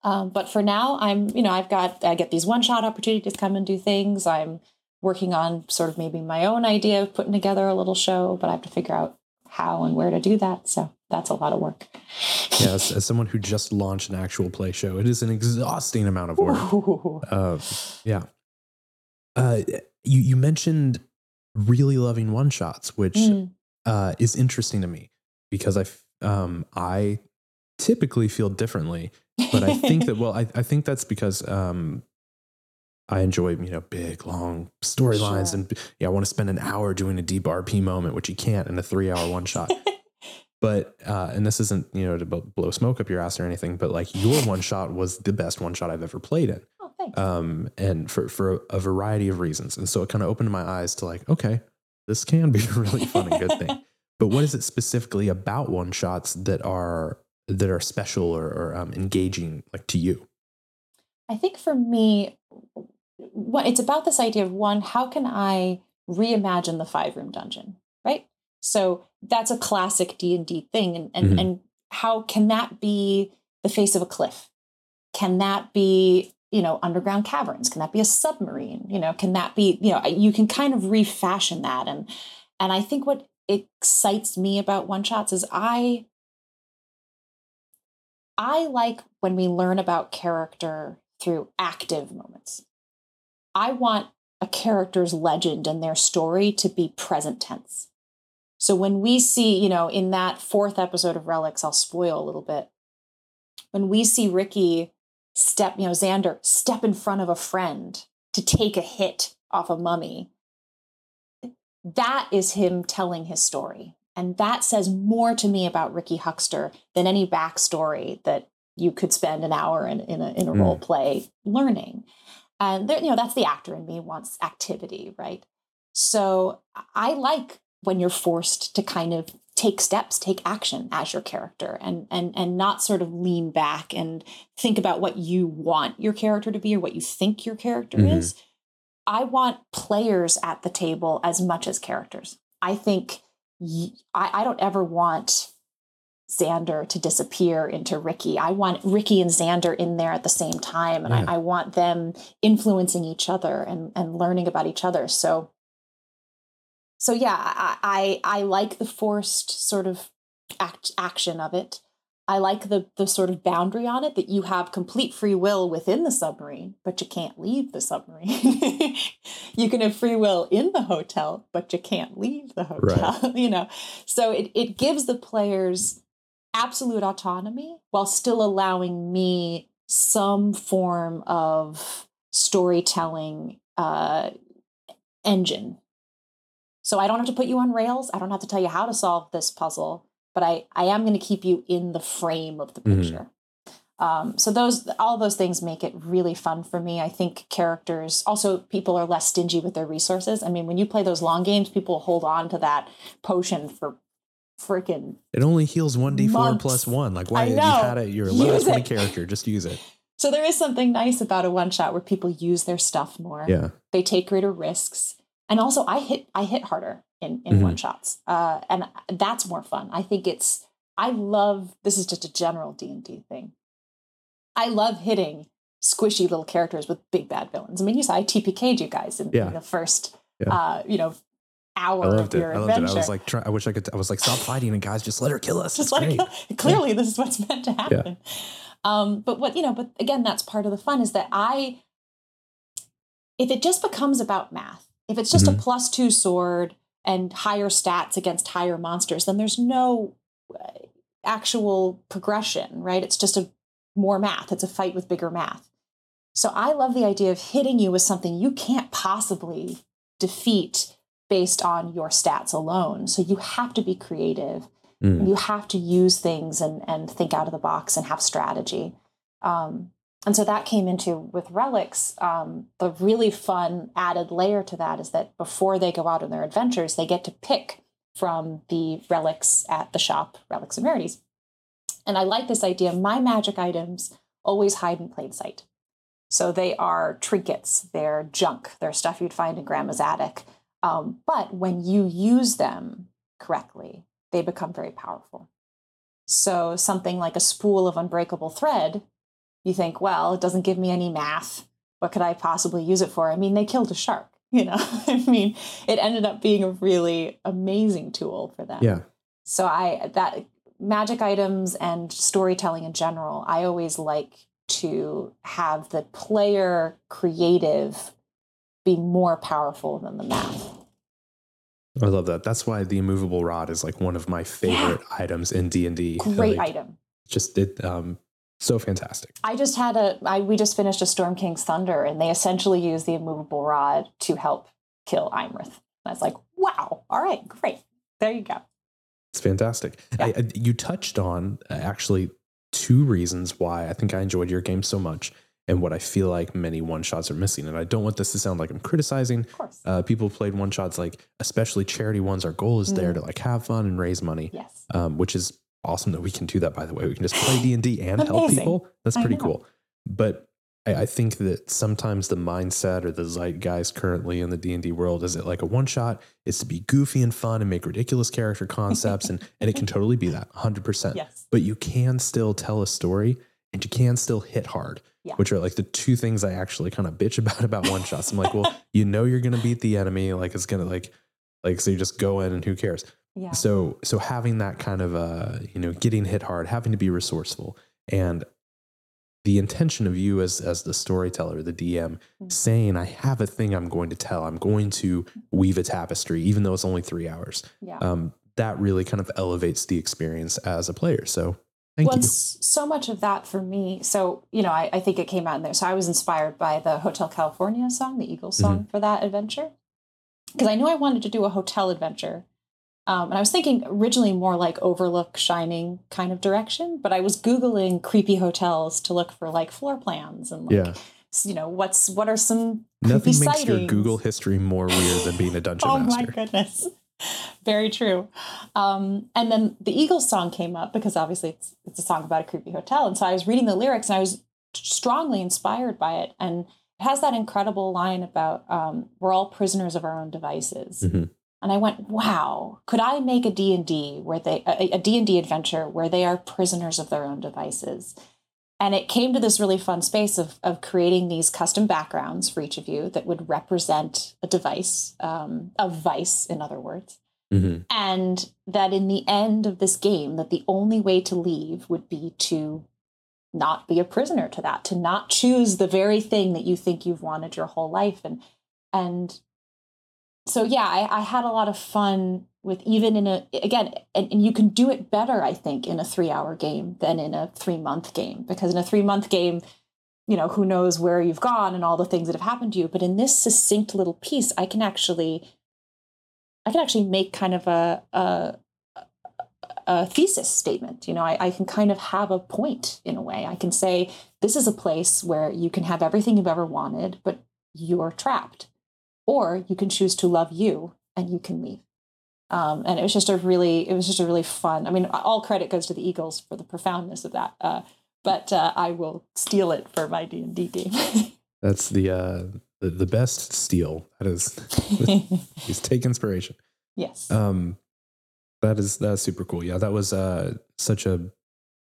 Um, but for now, I'm, you know, I've got, I get these one shot opportunities to come and do things. I'm working on sort of maybe my own idea of putting together a little show, but I have to figure out how and where to do that. So that's a lot of work. Yeah, as, as someone who just launched an actual play show, it is an exhausting amount of work. Uh, yeah. Uh, you you mentioned really loving one shots, which mm. uh, is interesting to me because I um, I typically feel differently but I think that well, I, I think that's because um, I enjoy you know big long storylines sure. and yeah, I want to spend an hour doing a deep RP moment, which you can't in a three hour one shot. but uh, and this isn't you know to blow smoke up your ass or anything, but like your one shot was the best one shot I've ever played in. Oh, thanks. Um, and for for a variety of reasons, and so it kind of opened my eyes to like, okay, this can be a really fun and good thing. But what is it specifically about one shots that are that are special or, or um, engaging like to you? I think for me, what it's about this idea of one, how can I reimagine the five room dungeon, right? So that's a classic D and D thing, and and, Mhm. and how can that be the face of a cliff? Can that be you know underground caverns? Can that be a submarine? You know, can that be you know you can kind of refashion that, and and I think what excites me about one shots is I I like when we learn about character through active moments. I want a character's legend and their story to be present tense. So when we see, you know, in that fourth episode of Relics, I'll spoil a little bit. When we see Ricky step, you know, Xander step in front of a friend to take a hit off a mummy, that is him telling his story. And that says more to me about Ricky Huckster than any backstory that you could spend an hour in, in a, in a Mm. role play learning. And there, you know, that's the actor in me wants activity, right? So I like when you're forced to kind of take steps, take action as your character and and and not sort of lean back and think about what you want your character to be or what you think your character Mhm. is. I want players at the table as much as characters. I think I, I don't ever want Xander to disappear into Ricky. I want Ricky and Xander in there at the same time, and Yeah. I, I want them influencing each other and, and learning about each other. So, so yeah, I, I I like the forced sort of act action of it. I like the the sort of boundary on it that you have complete free will within the submarine, but you can't leave the submarine. you can have free will in the hotel, but you can't leave the hotel. you know, so it it gives the players absolute autonomy while still allowing me some form of storytelling uh, engine. So I don't have to put you on rails. I don't have to tell you how to solve this puzzle, but I, I am going to keep you in the frame of the Mhm. picture. Um, so those all those things make it really fun for me. I think characters also people are less stingy with their resources. I mean, when you play those long games, people hold on to that potion for freaking It only heals 1d4 plus one. Like, why you had it, you're a level Use 20 it. character. Just use it. So there is something nice about a one shot where people use their stuff more. Yeah. They take greater risks, and also I hit I hit harder in in Mhm. one shots, uh, and that's more fun. I think it's I love this is just a general D and D thing. I love hitting squishy little characters with big bad villains. I mean, you saw I TPK'd you guys in, Yeah. in the first Yeah. uh, you know hour I loved of it. your I loved adventure. it. I was like, try, I wish I could. I was like, stop fighting and guys, just let her kill us. just It's like great. clearly this is what's meant to happen um but what you know but again that's part of the fun is that i if it just becomes about math if it's just Mhm. a plus two sword and higher stats against higher monsters then there's no uh, actual progression right? It's just a more math. It's a fight with bigger math. So i love the idea of hitting you with something you can't possibly defeat based on your stats alone. So you have to be creative. Mm. you have to use things and and think out of the box and have strategy. Um, and so that came into with relics um, the really fun added layer to that is that before they go out on their adventures they get to pick from the relics at the shop relics and rarities. And i like this idea my magic items always hide in plain sight. So they are trinkets they're junk they're stuff you'd find in grandma's attic. Um, but when you use them correctly they become very powerful. So, something like a spool of unbreakable thread, you think, well, it doesn't give me any math. What could I possibly use it for? I mean, they killed a shark, you know? I mean, it ended up being a really amazing tool for them. Yeah. So, I, that magic items and storytelling in general, I always like to have the player creative be more powerful than the math. I love that. That's why the immovable rod is like one of my favorite items in D and D. Great item. Just it. Um, so fantastic. I just had a I we just finished a Storm King's Thunder and they essentially use the immovable rod to help kill Iymrith. And I was like, wow, all right, great. There you go. It's fantastic. Yeah. I, I, you touched on uh, actually two reasons why I think I enjoyed your game so much, and what I feel like many one shots are missing. And I don't want this to sound like I'm criticizing Of course. uh, people played one shots, like especially charity ones. Our goal is there Mm. to like have fun and raise money, yes. um, which is awesome that we can do that. By the way, we can just play D and D and help people. That's pretty cool. But I, I think that sometimes the mindset or the zeitgeist currently in the D and D world is it like a one shot is to be goofy and fun and make ridiculous character concepts, and and it can totally be that, hundred percent. Yes. But you can still tell a story, and you can still hit hard. Yeah. Which are like the two things I actually kind of bitch about about one shots. I'm like, well, you know, you're gonna beat the enemy. Like it's gonna like, like so you just go in and who cares. Yeah. So so having that kind of uh you know getting hit hard, having to be resourceful, and the intention of you as as the storyteller, the DM, Mm. saying, "I have a thing I'm going to tell. I'm going to weave a tapestry, even though it's only three hours." yeah. Um, that really kind of elevates the experience as a player. So thank well, so much of that for me. So, you know, I, I think it came out in there. So I was inspired by the Hotel California song, the Eagles Mm-hmm. song for that adventure. Because I knew I wanted to do a hotel adventure. Um, and I was thinking originally more like Overlook Shining kind of direction, but I was Googling creepy hotels to look for like floor plans and like, Yeah, you know, what's what are some nothing makes your? Google history more weird than being a dungeon oh master. my goodness very true um, and then the eagles song came up because obviously it's, it's a song about a creepy hotel and so i was reading the lyrics and i was strongly inspired by it and it has that incredible line about um, we're all prisoners of our own devices Mhm. And i went wow could i make a d&d where they a, a d&d adventure where they are prisoners of their own devices and it came to this really fun space of, of creating these custom backgrounds for each of you that would represent a device, um, a vice, in other words. Mhm. And that in the end of this game, that the only way to leave would be to not be a prisoner to that, to not choose the very thing that you think you've wanted your whole life. And and so yeah, I, I had a lot of fun with even in a again and, and you can do it better i think in a three hour game than in a three month game because in a three month game you know who knows where you've gone and all the things that have happened to you. But in this succinct little piece i can actually i can actually make kind of a a, a thesis statement. You know I, I can kind of have a point in a way. I can say this is a place where you can have everything you've ever wanted but you're trapped or you can choose to love you and you can leave um, and it was just a really it was just a really fun i mean all credit goes to the eagles for the profoundness of that uh, but uh, i will steal it for my d&d game That's the uh the, the best steal. That is just take inspiration. yes Um that is that's super cool. Yeah, that was uh such a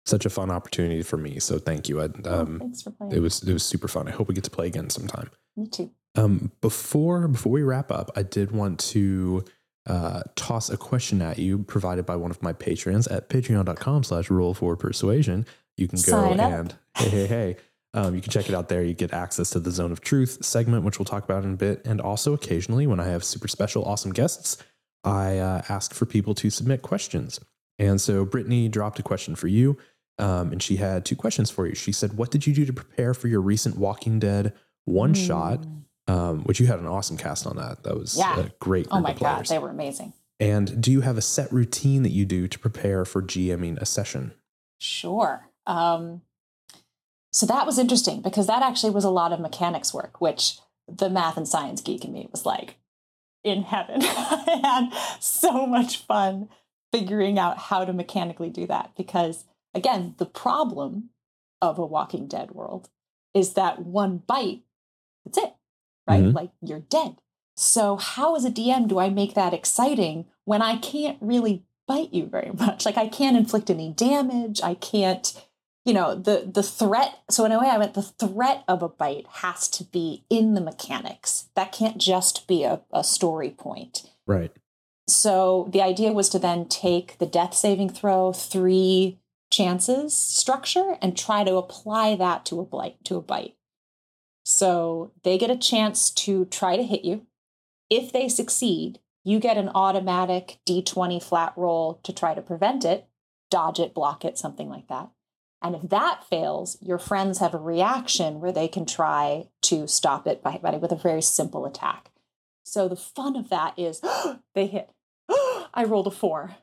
such a fun opportunity for me. So thank you. I, Oh, um thanks for playing it was it was super fun. I hope we get to play again sometime. me too Um, before before we wrap up, I did want to uh, toss a question at you provided by one of my patrons at patreon.com slash roll for persuasion. You can go Sign and hey, hey, hey. Um, you can check it out there. You get access to the Zone of Truth segment, which we'll talk about in a bit. And also occasionally when I have super special, awesome guests, I uh, ask for people to submit questions. And so Brittany dropped a question for you. Um, and she had two questions for you. She said, What did you do to prepare for your recent Walking Dead one shot? Mm. Um, which you had an awesome cast on that. That was Yeah. a great oh my god they were amazing and do you have a set routine that you do to prepare for GMing a session? Sure. Um, so that was interesting because that actually was a lot of mechanics work, which the math and science geek in me was like in heaven. I had so much fun figuring out how to mechanically do that because, again, the problem of a Walking Dead world is that one bite, that's it, right? Mhm. Like you're dead. So, how as a DM do I make that exciting when I can't really bite you very much? Like, I can't inflict any damage. I can't, you know, the the threat. So, in a way, I meant the threat of a bite has to be in the mechanics. That can't just be a, a story point. Right. So, the idea was to then take the death saving throw three chances structure and try to apply that to a blight to a bite. So they get a chance to try to hit you. If they succeed, you get an automatic d20 flat roll to try to prevent it, dodge it, block it, something like that. And if that fails, your friends have a reaction where they can try to stop it by, by with a very simple attack. So the fun of that is they hit. I rolled a four.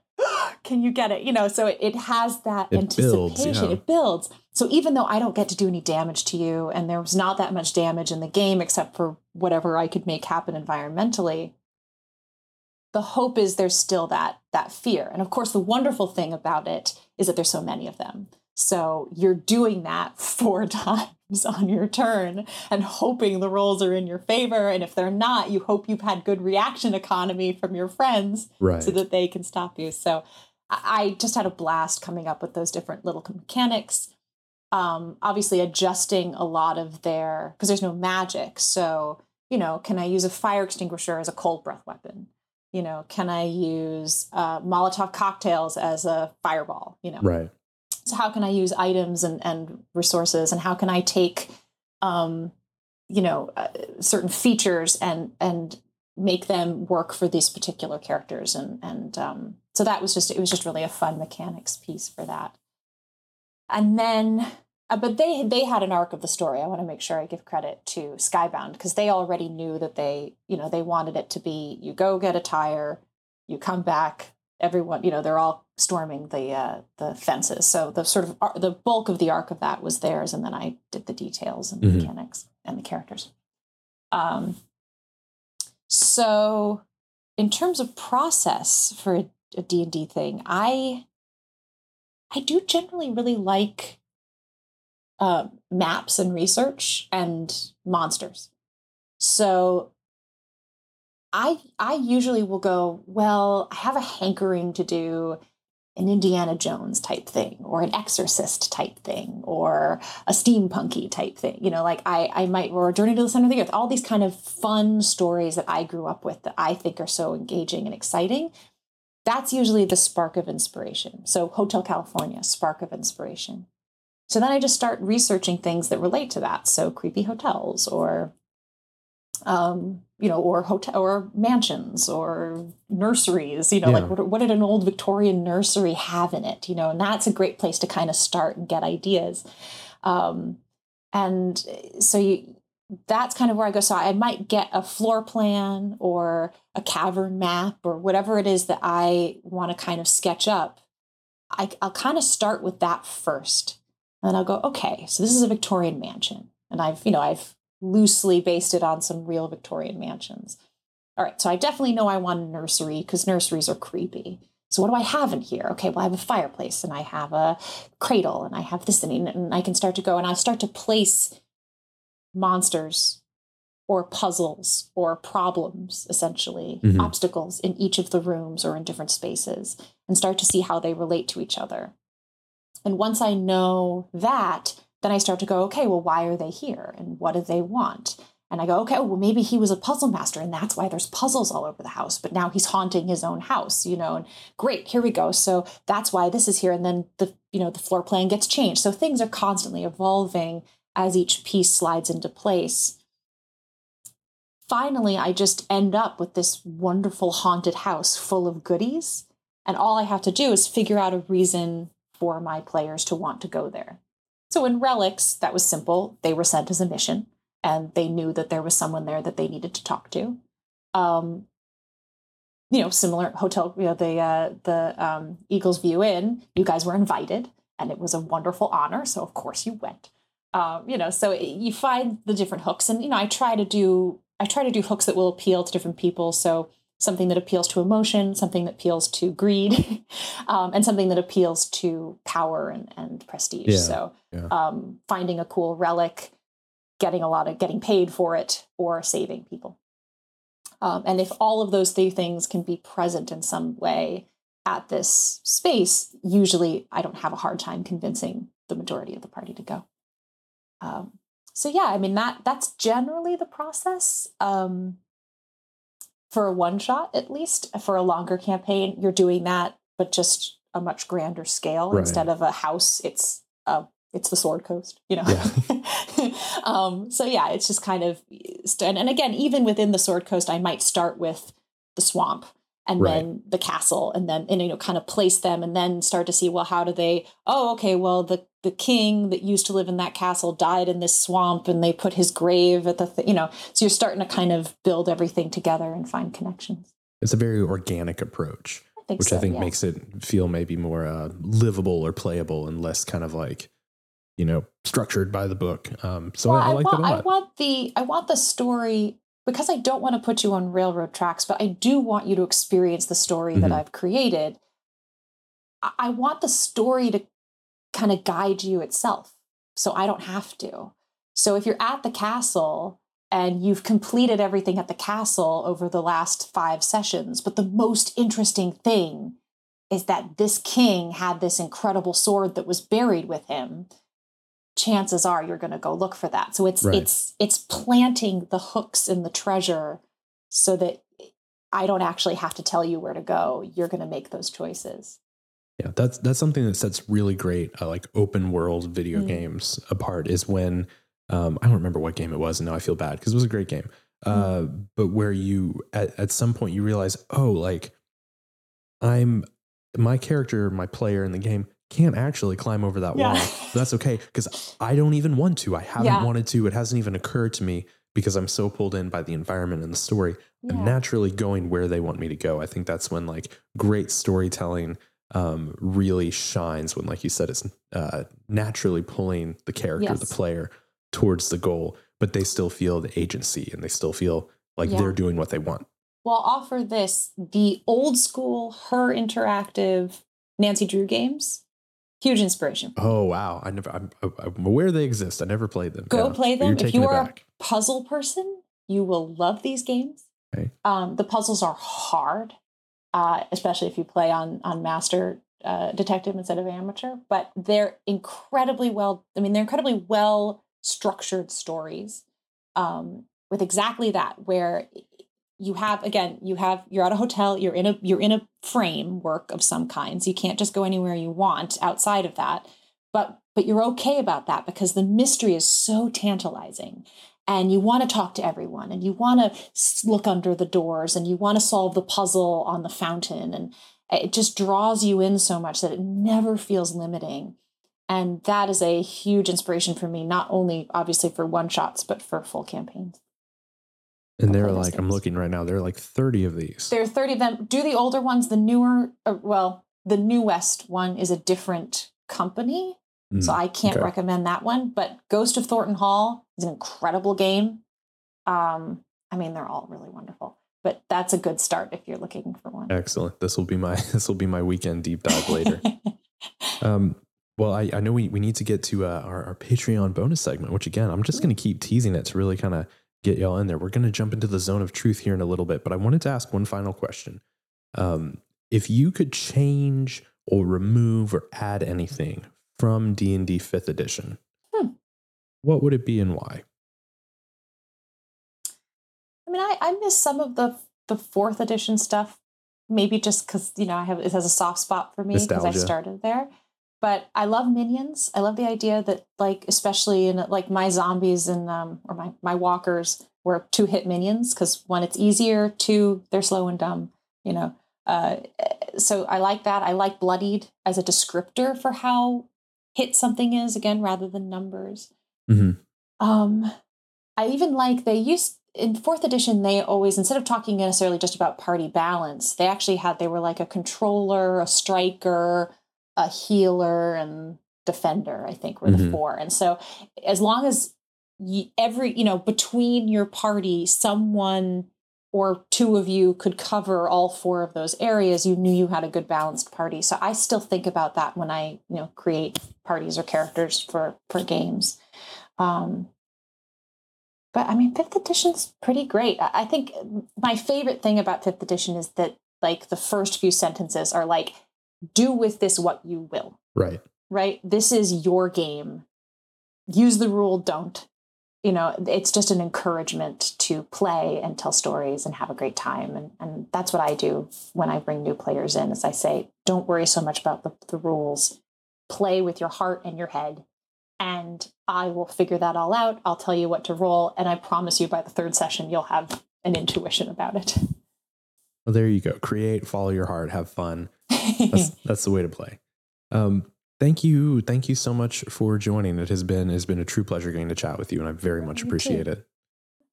Can you get it? You know, so it, it has that It anticipation. builds, yeah. It builds. So even though I don't get to do any damage to you, and there was not that much damage in the game except for whatever I could make happen environmentally, the hope is there's still that that fear. And of course, the wonderful thing about it is that there's so many of them. So you're doing that four times on your turn and hoping the rolls are in your favor. And if they're not, you hope you've had good reaction economy from your friends right. so that they can stop you. So I just had a blast coming up with those different little mechanics. Um, obviously, adjusting a lot of their because there's no magic. So you know, can I use a fire extinguisher as a cold breath weapon? You know, can I use uh, Molotov cocktails as a fireball? You know, right. So how can I use items and, and resources, and how can I take, um, you know, uh, certain features and and make them work for these particular characters, and and um, so that was just it was just really a fun mechanics piece for that. And then uh, but they they had an arc of the story. I want to make sure I give credit to Skybound because they already knew that they you know they wanted it to be you go get a tire, you come back, everyone you know they're all storming the uh, the fences. So the sort of the bulk of the arc of that was theirs, and then I did the details and mm-hmm. mechanics and the characters. Um. So, in terms of process for a D and D thing, I I do generally really like uh, maps and research and monsters. So I I usually will go, well, I have a hankering to do an Indiana Jones type thing or an exorcist type thing or a steampunky type thing. You know, like I I might or Journey to the Center of the Earth, all these kind of fun stories that I grew up with that I think are so engaging and exciting. That's usually the spark of inspiration. So Hotel California, spark of inspiration. So then I just start researching things that relate to that. So creepy hotels or um, you know, or hotel or mansions or nurseries, you know, yeah. like what, what, did an old Victorian nursery have in it, you know, and that's a great place to kind of start and get ideas. Um, and so you, that's kind of where I go. So I might get a floor plan or a cavern map or whatever it is that I want to kind of sketch up. I, I'll kind of start with that first and I'll go, okay, so this is a Victorian mansion. And I've, you know, I've loosely based it on some real Victorian mansions. All right, so I definitely know I want a nursery because nurseries are creepy. So what do I have in here? Okay, well I have a fireplace and I have a cradle and I have this and, and I can start to go and I start to place monsters or puzzles or problems, essentially, mm-hmm. obstacles in each of the rooms or in different spaces and start to see how they relate to each other. And once I know that, then I start to go, okay, well, why are they here? And what do they want? And I go, okay, well, maybe he was a puzzle master and that's why there's puzzles all over the house, but now he's haunting his own house, you know, and great, here we go. So that's why this is here. And then the, you know, the floor plan gets changed. So things are constantly evolving as each piece slides into place. Finally, I just end up with this wonderful haunted house full of goodies. And all I have to do is figure out a reason for my players to want to go there. So in Relics, that was simple. They were sent as a mission and they knew that there was someone there that they needed to talk to. Um, you know, similar hotel, you know, the uh, the um, Eagles View Inn. You guys were invited, and it was a wonderful honor. So of course you went. Um, you know, so you find the different hooks, and you know, I try to do I try to do hooks that will appeal to different people. So something that appeals to emotion, something that appeals to greed, um, and something that appeals to power and, and prestige. Yeah, so yeah. Um, finding a cool relic, getting a lot of getting paid for it, or saving people. Um, and if all of those three things can be present in some way at this space, usually I don't have a hard time convincing the majority of the party to go. Um, so yeah, I mean that that's generally the process. Um, for a one shot at least for a longer campaign you're doing that but just a much grander scale right. instead of a house it's a it's the sword coast you know yeah. um, so yeah it's just kind of and, and again even within the sword coast i might start with the swamp and right. then the castle and then and you know kind of place them and then start to see well how do they oh okay well the the king that used to live in that castle died in this swamp and they put his grave at the th- you know so you're starting to kind of build everything together and find connections it's a very organic approach I which so, i think yeah. makes it feel maybe more uh, livable or playable and less kind of like you know structured by the book um, so well, I, I, like want, that a lot. i want the i want the story because I don't want to put you on railroad tracks, but I do want you to experience the story mm-hmm. that I've created. I want the story to kind of guide you itself. So I don't have to. So if you're at the castle and you've completed everything at the castle over the last five sessions, but the most interesting thing is that this king had this incredible sword that was buried with him chances are you're going to go look for that so it's right. it's it's planting the hooks in the treasure so that i don't actually have to tell you where to go you're going to make those choices yeah that's that's something that sets really great uh, like open world video mm. games apart is when um, i don't remember what game it was and now i feel bad because it was a great game mm. uh, but where you at, at some point you realize oh like i'm my character, my player in the game can't actually climb over that yeah. wall. That's okay because I don't even want to. I haven't yeah. wanted to. It hasn't even occurred to me because I'm so pulled in by the environment and the story. Yeah. I'm naturally going where they want me to go. I think that's when like great storytelling um, really shines when, like you said, it's uh, naturally pulling the character, yes. the player towards the goal, but they still feel the agency and they still feel like they're doing what they want. Well, offer this the old school, her interactive Nancy Drew games. Huge inspiration. Oh wow! I never. I'm, I'm aware they exist. I never played them. Go yeah. play them. If you are a puzzle person, you will love these games. Okay. Um, the puzzles are hard, uh, especially if you play on on master uh, detective instead of amateur. But they're incredibly well. I mean, they're incredibly well structured stories um, with exactly that, where you have again you have you're at a hotel you're in a you're in a framework of some kinds you can't just go anywhere you want outside of that. But but you're okay about that because the mystery is so tantalizing and you want to talk to everyone and you want to look under the doors and you want to solve the puzzle on the fountain and it just draws you in so much that it never feels limiting. And that is a huge inspiration for me not only obviously for one shots but for full campaigns and they're like, I'm looking right now. There are like 30 of these. There are 30 of them. Do the older ones, the newer, uh, well, the New West one is a different company. Mm, so I can't okay. recommend that one. But Ghost of Thornton Hall is an incredible game. Um, I mean, they're all really wonderful. But that's a good start if you're looking for one. Excellent. This will be my this will be my weekend deep dive later. um, well, I, I know we, we need to get to uh, our, our Patreon bonus segment, which again, I'm just going to keep teasing it to really kind of get y'all in there. We're going to jump into the zone of truth here in a little bit, but I wanted to ask one final question. Um, if you could change or remove or add anything from D&D 5th edition, hmm. what would it be and why? I mean, I, I miss some of the the fourth edition stuff, maybe just because you know I have it has a soft spot for me because I started there but I love minions. I love the idea that like especially in like my zombies and um or my my walkers were two hit minions because one it's easier, two they're slow and dumb, you know. Uh, so I like that. I like bloodied as a descriptor for how hit something is again rather than numbers. Mm-hmm. Um, I even like they used in fourth edition they always instead of talking necessarily just about party balance they actually had they were like a controller a striker a healer and defender i think were the mm-hmm. four. And so as long as you, every you know between your party someone or two of you could cover all four of those areas you knew you had a good balanced party. So i still think about that when i you know create parties or characters for for games. Um but i mean fifth edition's pretty great. I think my favorite thing about fifth edition is that like the first few sentences are like do with this what you will. Right. Right. This is your game. Use the rule, don't. You know, it's just an encouragement to play and tell stories and have a great time. And, and that's what I do when I bring new players in, is I say, don't worry so much about the, the rules. Play with your heart and your head. And I will figure that all out. I'll tell you what to roll. And I promise you by the third session, you'll have an intuition about it. Well, there you go. Create, follow your heart, have fun that's, that's the way to play. Um, thank you, thank you so much for joining. It has been has been a true pleasure getting to chat with you, and I very much appreciate it.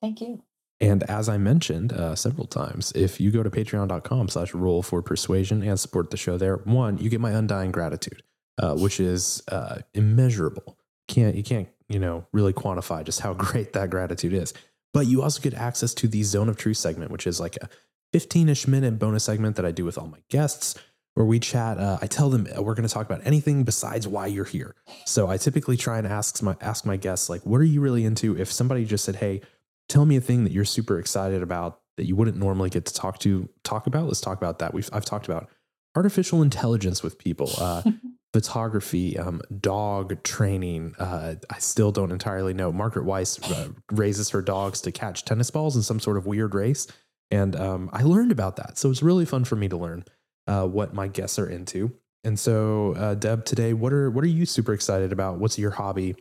Thank you. And as I mentioned uh, several times, if you go to patreon.com slash roll for persuasion and support the show there, one, you get my undying gratitude, uh, which is uh, immeasurable. Can't you can't, you know, really quantify just how great that gratitude is. But you also get access to the Zone of Truth segment, which is like a 15-ish minute bonus segment that I do with all my guests where we chat. Uh, I tell them we're going to talk about anything besides why you're here. So I typically try and ask my ask my guests like, what are you really into? If somebody just said, hey, tell me a thing that you're super excited about that you wouldn't normally get to talk to talk about. Let's talk about that. We've I've talked about artificial intelligence with people. Uh, photography, um, dog training. Uh, I still don't entirely know. Margaret Weis uh, raises her dogs to catch tennis balls in some sort of weird race. And um, I learned about that. So it's really fun for me to learn uh, what my guests are into. And so, uh, Deb, today, what are what are you super excited about? What's your hobby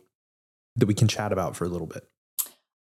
that we can chat about for a little bit?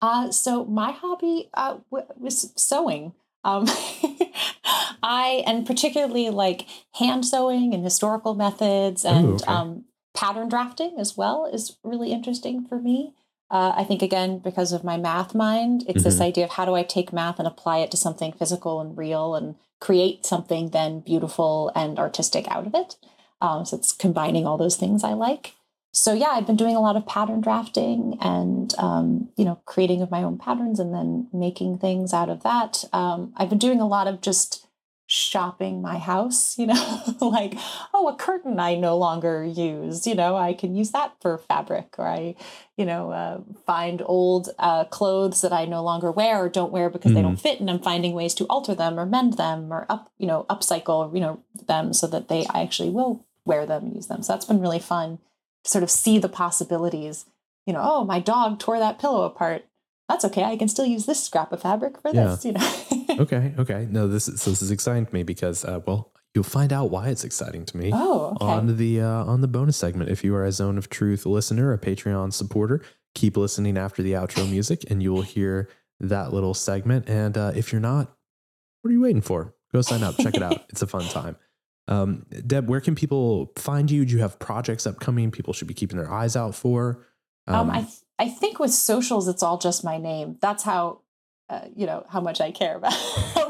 Uh, so my hobby uh, w- was sewing. Um, I and particularly like hand sewing and historical methods and Ooh, okay. um, pattern drafting as well is really interesting for me. Uh, I think again because of my math mind, it's mm-hmm. this idea of how do I take math and apply it to something physical and real and create something then beautiful and artistic out of it. Um, so it's combining all those things I like so yeah, I've been doing a lot of pattern drafting and um, you know creating of my own patterns and then making things out of that. Um, I've been doing a lot of just shopping my house. You know, like oh, a curtain I no longer use. You know, I can use that for fabric, or I, you know, uh, find old uh, clothes that I no longer wear or don't wear because mm. they don't mm-hmm. fit, and I'm finding ways to alter them or mend them or up, you know, upcycle, you know, them so that they I actually will wear them, use them. So that's been really fun sort of see the possibilities. You know, oh, my dog tore that pillow apart. That's okay. I can still use this scrap of fabric for yeah. this. You know. okay. Okay. No, this is this is exciting to me because uh, well, you'll find out why it's exciting to me. Oh, okay. on the uh, on the bonus segment. If you are a Zone of Truth listener, a Patreon supporter, keep listening after the outro music, and you will hear that little segment. And uh, if you're not, what are you waiting for? Go sign up. Check it out. It's a fun time. Um, Deb, where can people find you? Do you have projects upcoming people should be keeping their eyes out for? Um, um, I th- I think with socials, it's all just my name. That's how uh, you know how much I care about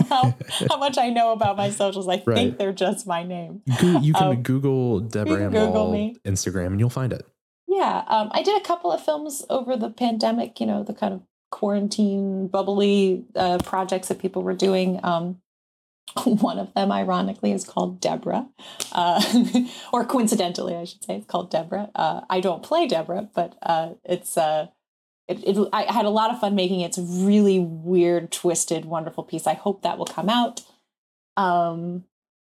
how, how much I know about my socials. I right. think they're just my name. You can um, Google Deborah Google me. Instagram and you'll find it. Yeah, um, I did a couple of films over the pandemic. You know, the kind of quarantine bubbly uh, projects that people were doing. Um, One of them, ironically, is called Deborah, uh, or coincidentally, I should say, it's called Deborah. Uh, I don't play Deborah, but uh, it's uh, it, it, I had a lot of fun making it. It's a really weird, twisted, wonderful piece. I hope that will come out. Um,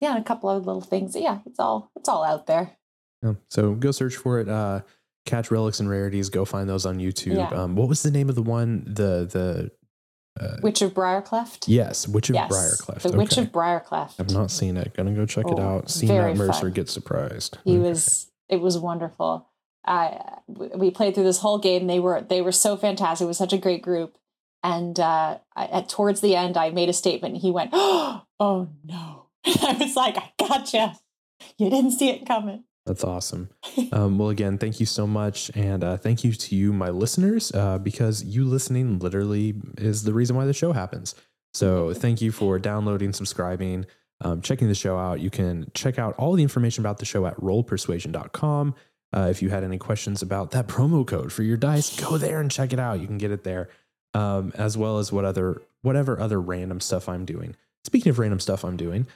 yeah, and a couple of little things. Yeah, it's all it's all out there. Yeah, so go search for it. Uh, catch relics and rarities. Go find those on YouTube. Yeah. Um, what was the name of the one? The the uh, Witch of Briarcleft? Yes, Witch of yes, Briarcleft. The okay. Witch of Briarcleft. I've not seen it. Gonna go check oh, it out. See Matt Mercer fun. get surprised. He okay. was. It was wonderful. I we played through this whole game. They were they were so fantastic. It was such a great group. And uh, I, at towards the end, I made a statement. And he went, "Oh no!" And I was like, "I gotcha. You didn't see it coming." That's awesome. Um, well, again, thank you so much. And uh, thank you to you, my listeners, uh, because you listening literally is the reason why the show happens. So thank you for downloading, subscribing, um, checking the show out. You can check out all the information about the show at rollpersuasion.com. Uh, if you had any questions about that promo code for your dice, go there and check it out. You can get it there, um, as well as what other whatever other random stuff I'm doing. Speaking of random stuff I'm doing,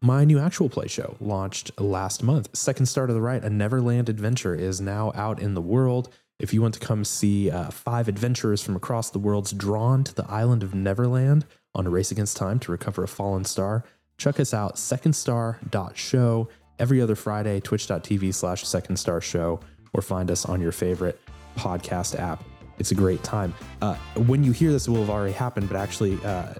my new actual play show launched last month. Second Star to the Right, a Neverland adventure, is now out in the world. If you want to come see uh, five adventurers from across the worlds drawn to the island of Neverland on a race against time to recover a fallen star, check us out, secondstar.show, every other Friday, twitch.tv slash secondstar show, or find us on your favorite podcast app. It's a great time. Uh, when you hear this, it will have already happened, but actually, uh,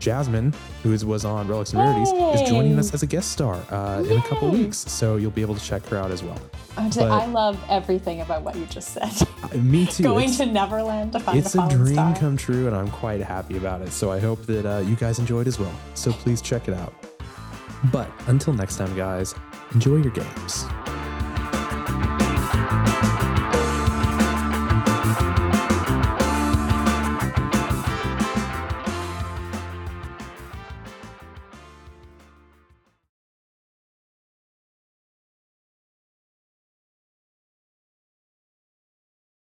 Jasmine, who was on Relics and Rarities, Yay. is joining us as a guest star uh, in a couple weeks. So you'll be able to check her out as well. But, I love everything about what you just said. Uh, me too. Going it's, to Neverland to find It's a dream star. come true, and I'm quite happy about it. So I hope that uh, you guys enjoyed as well. So please check it out. But until next time, guys, enjoy your games.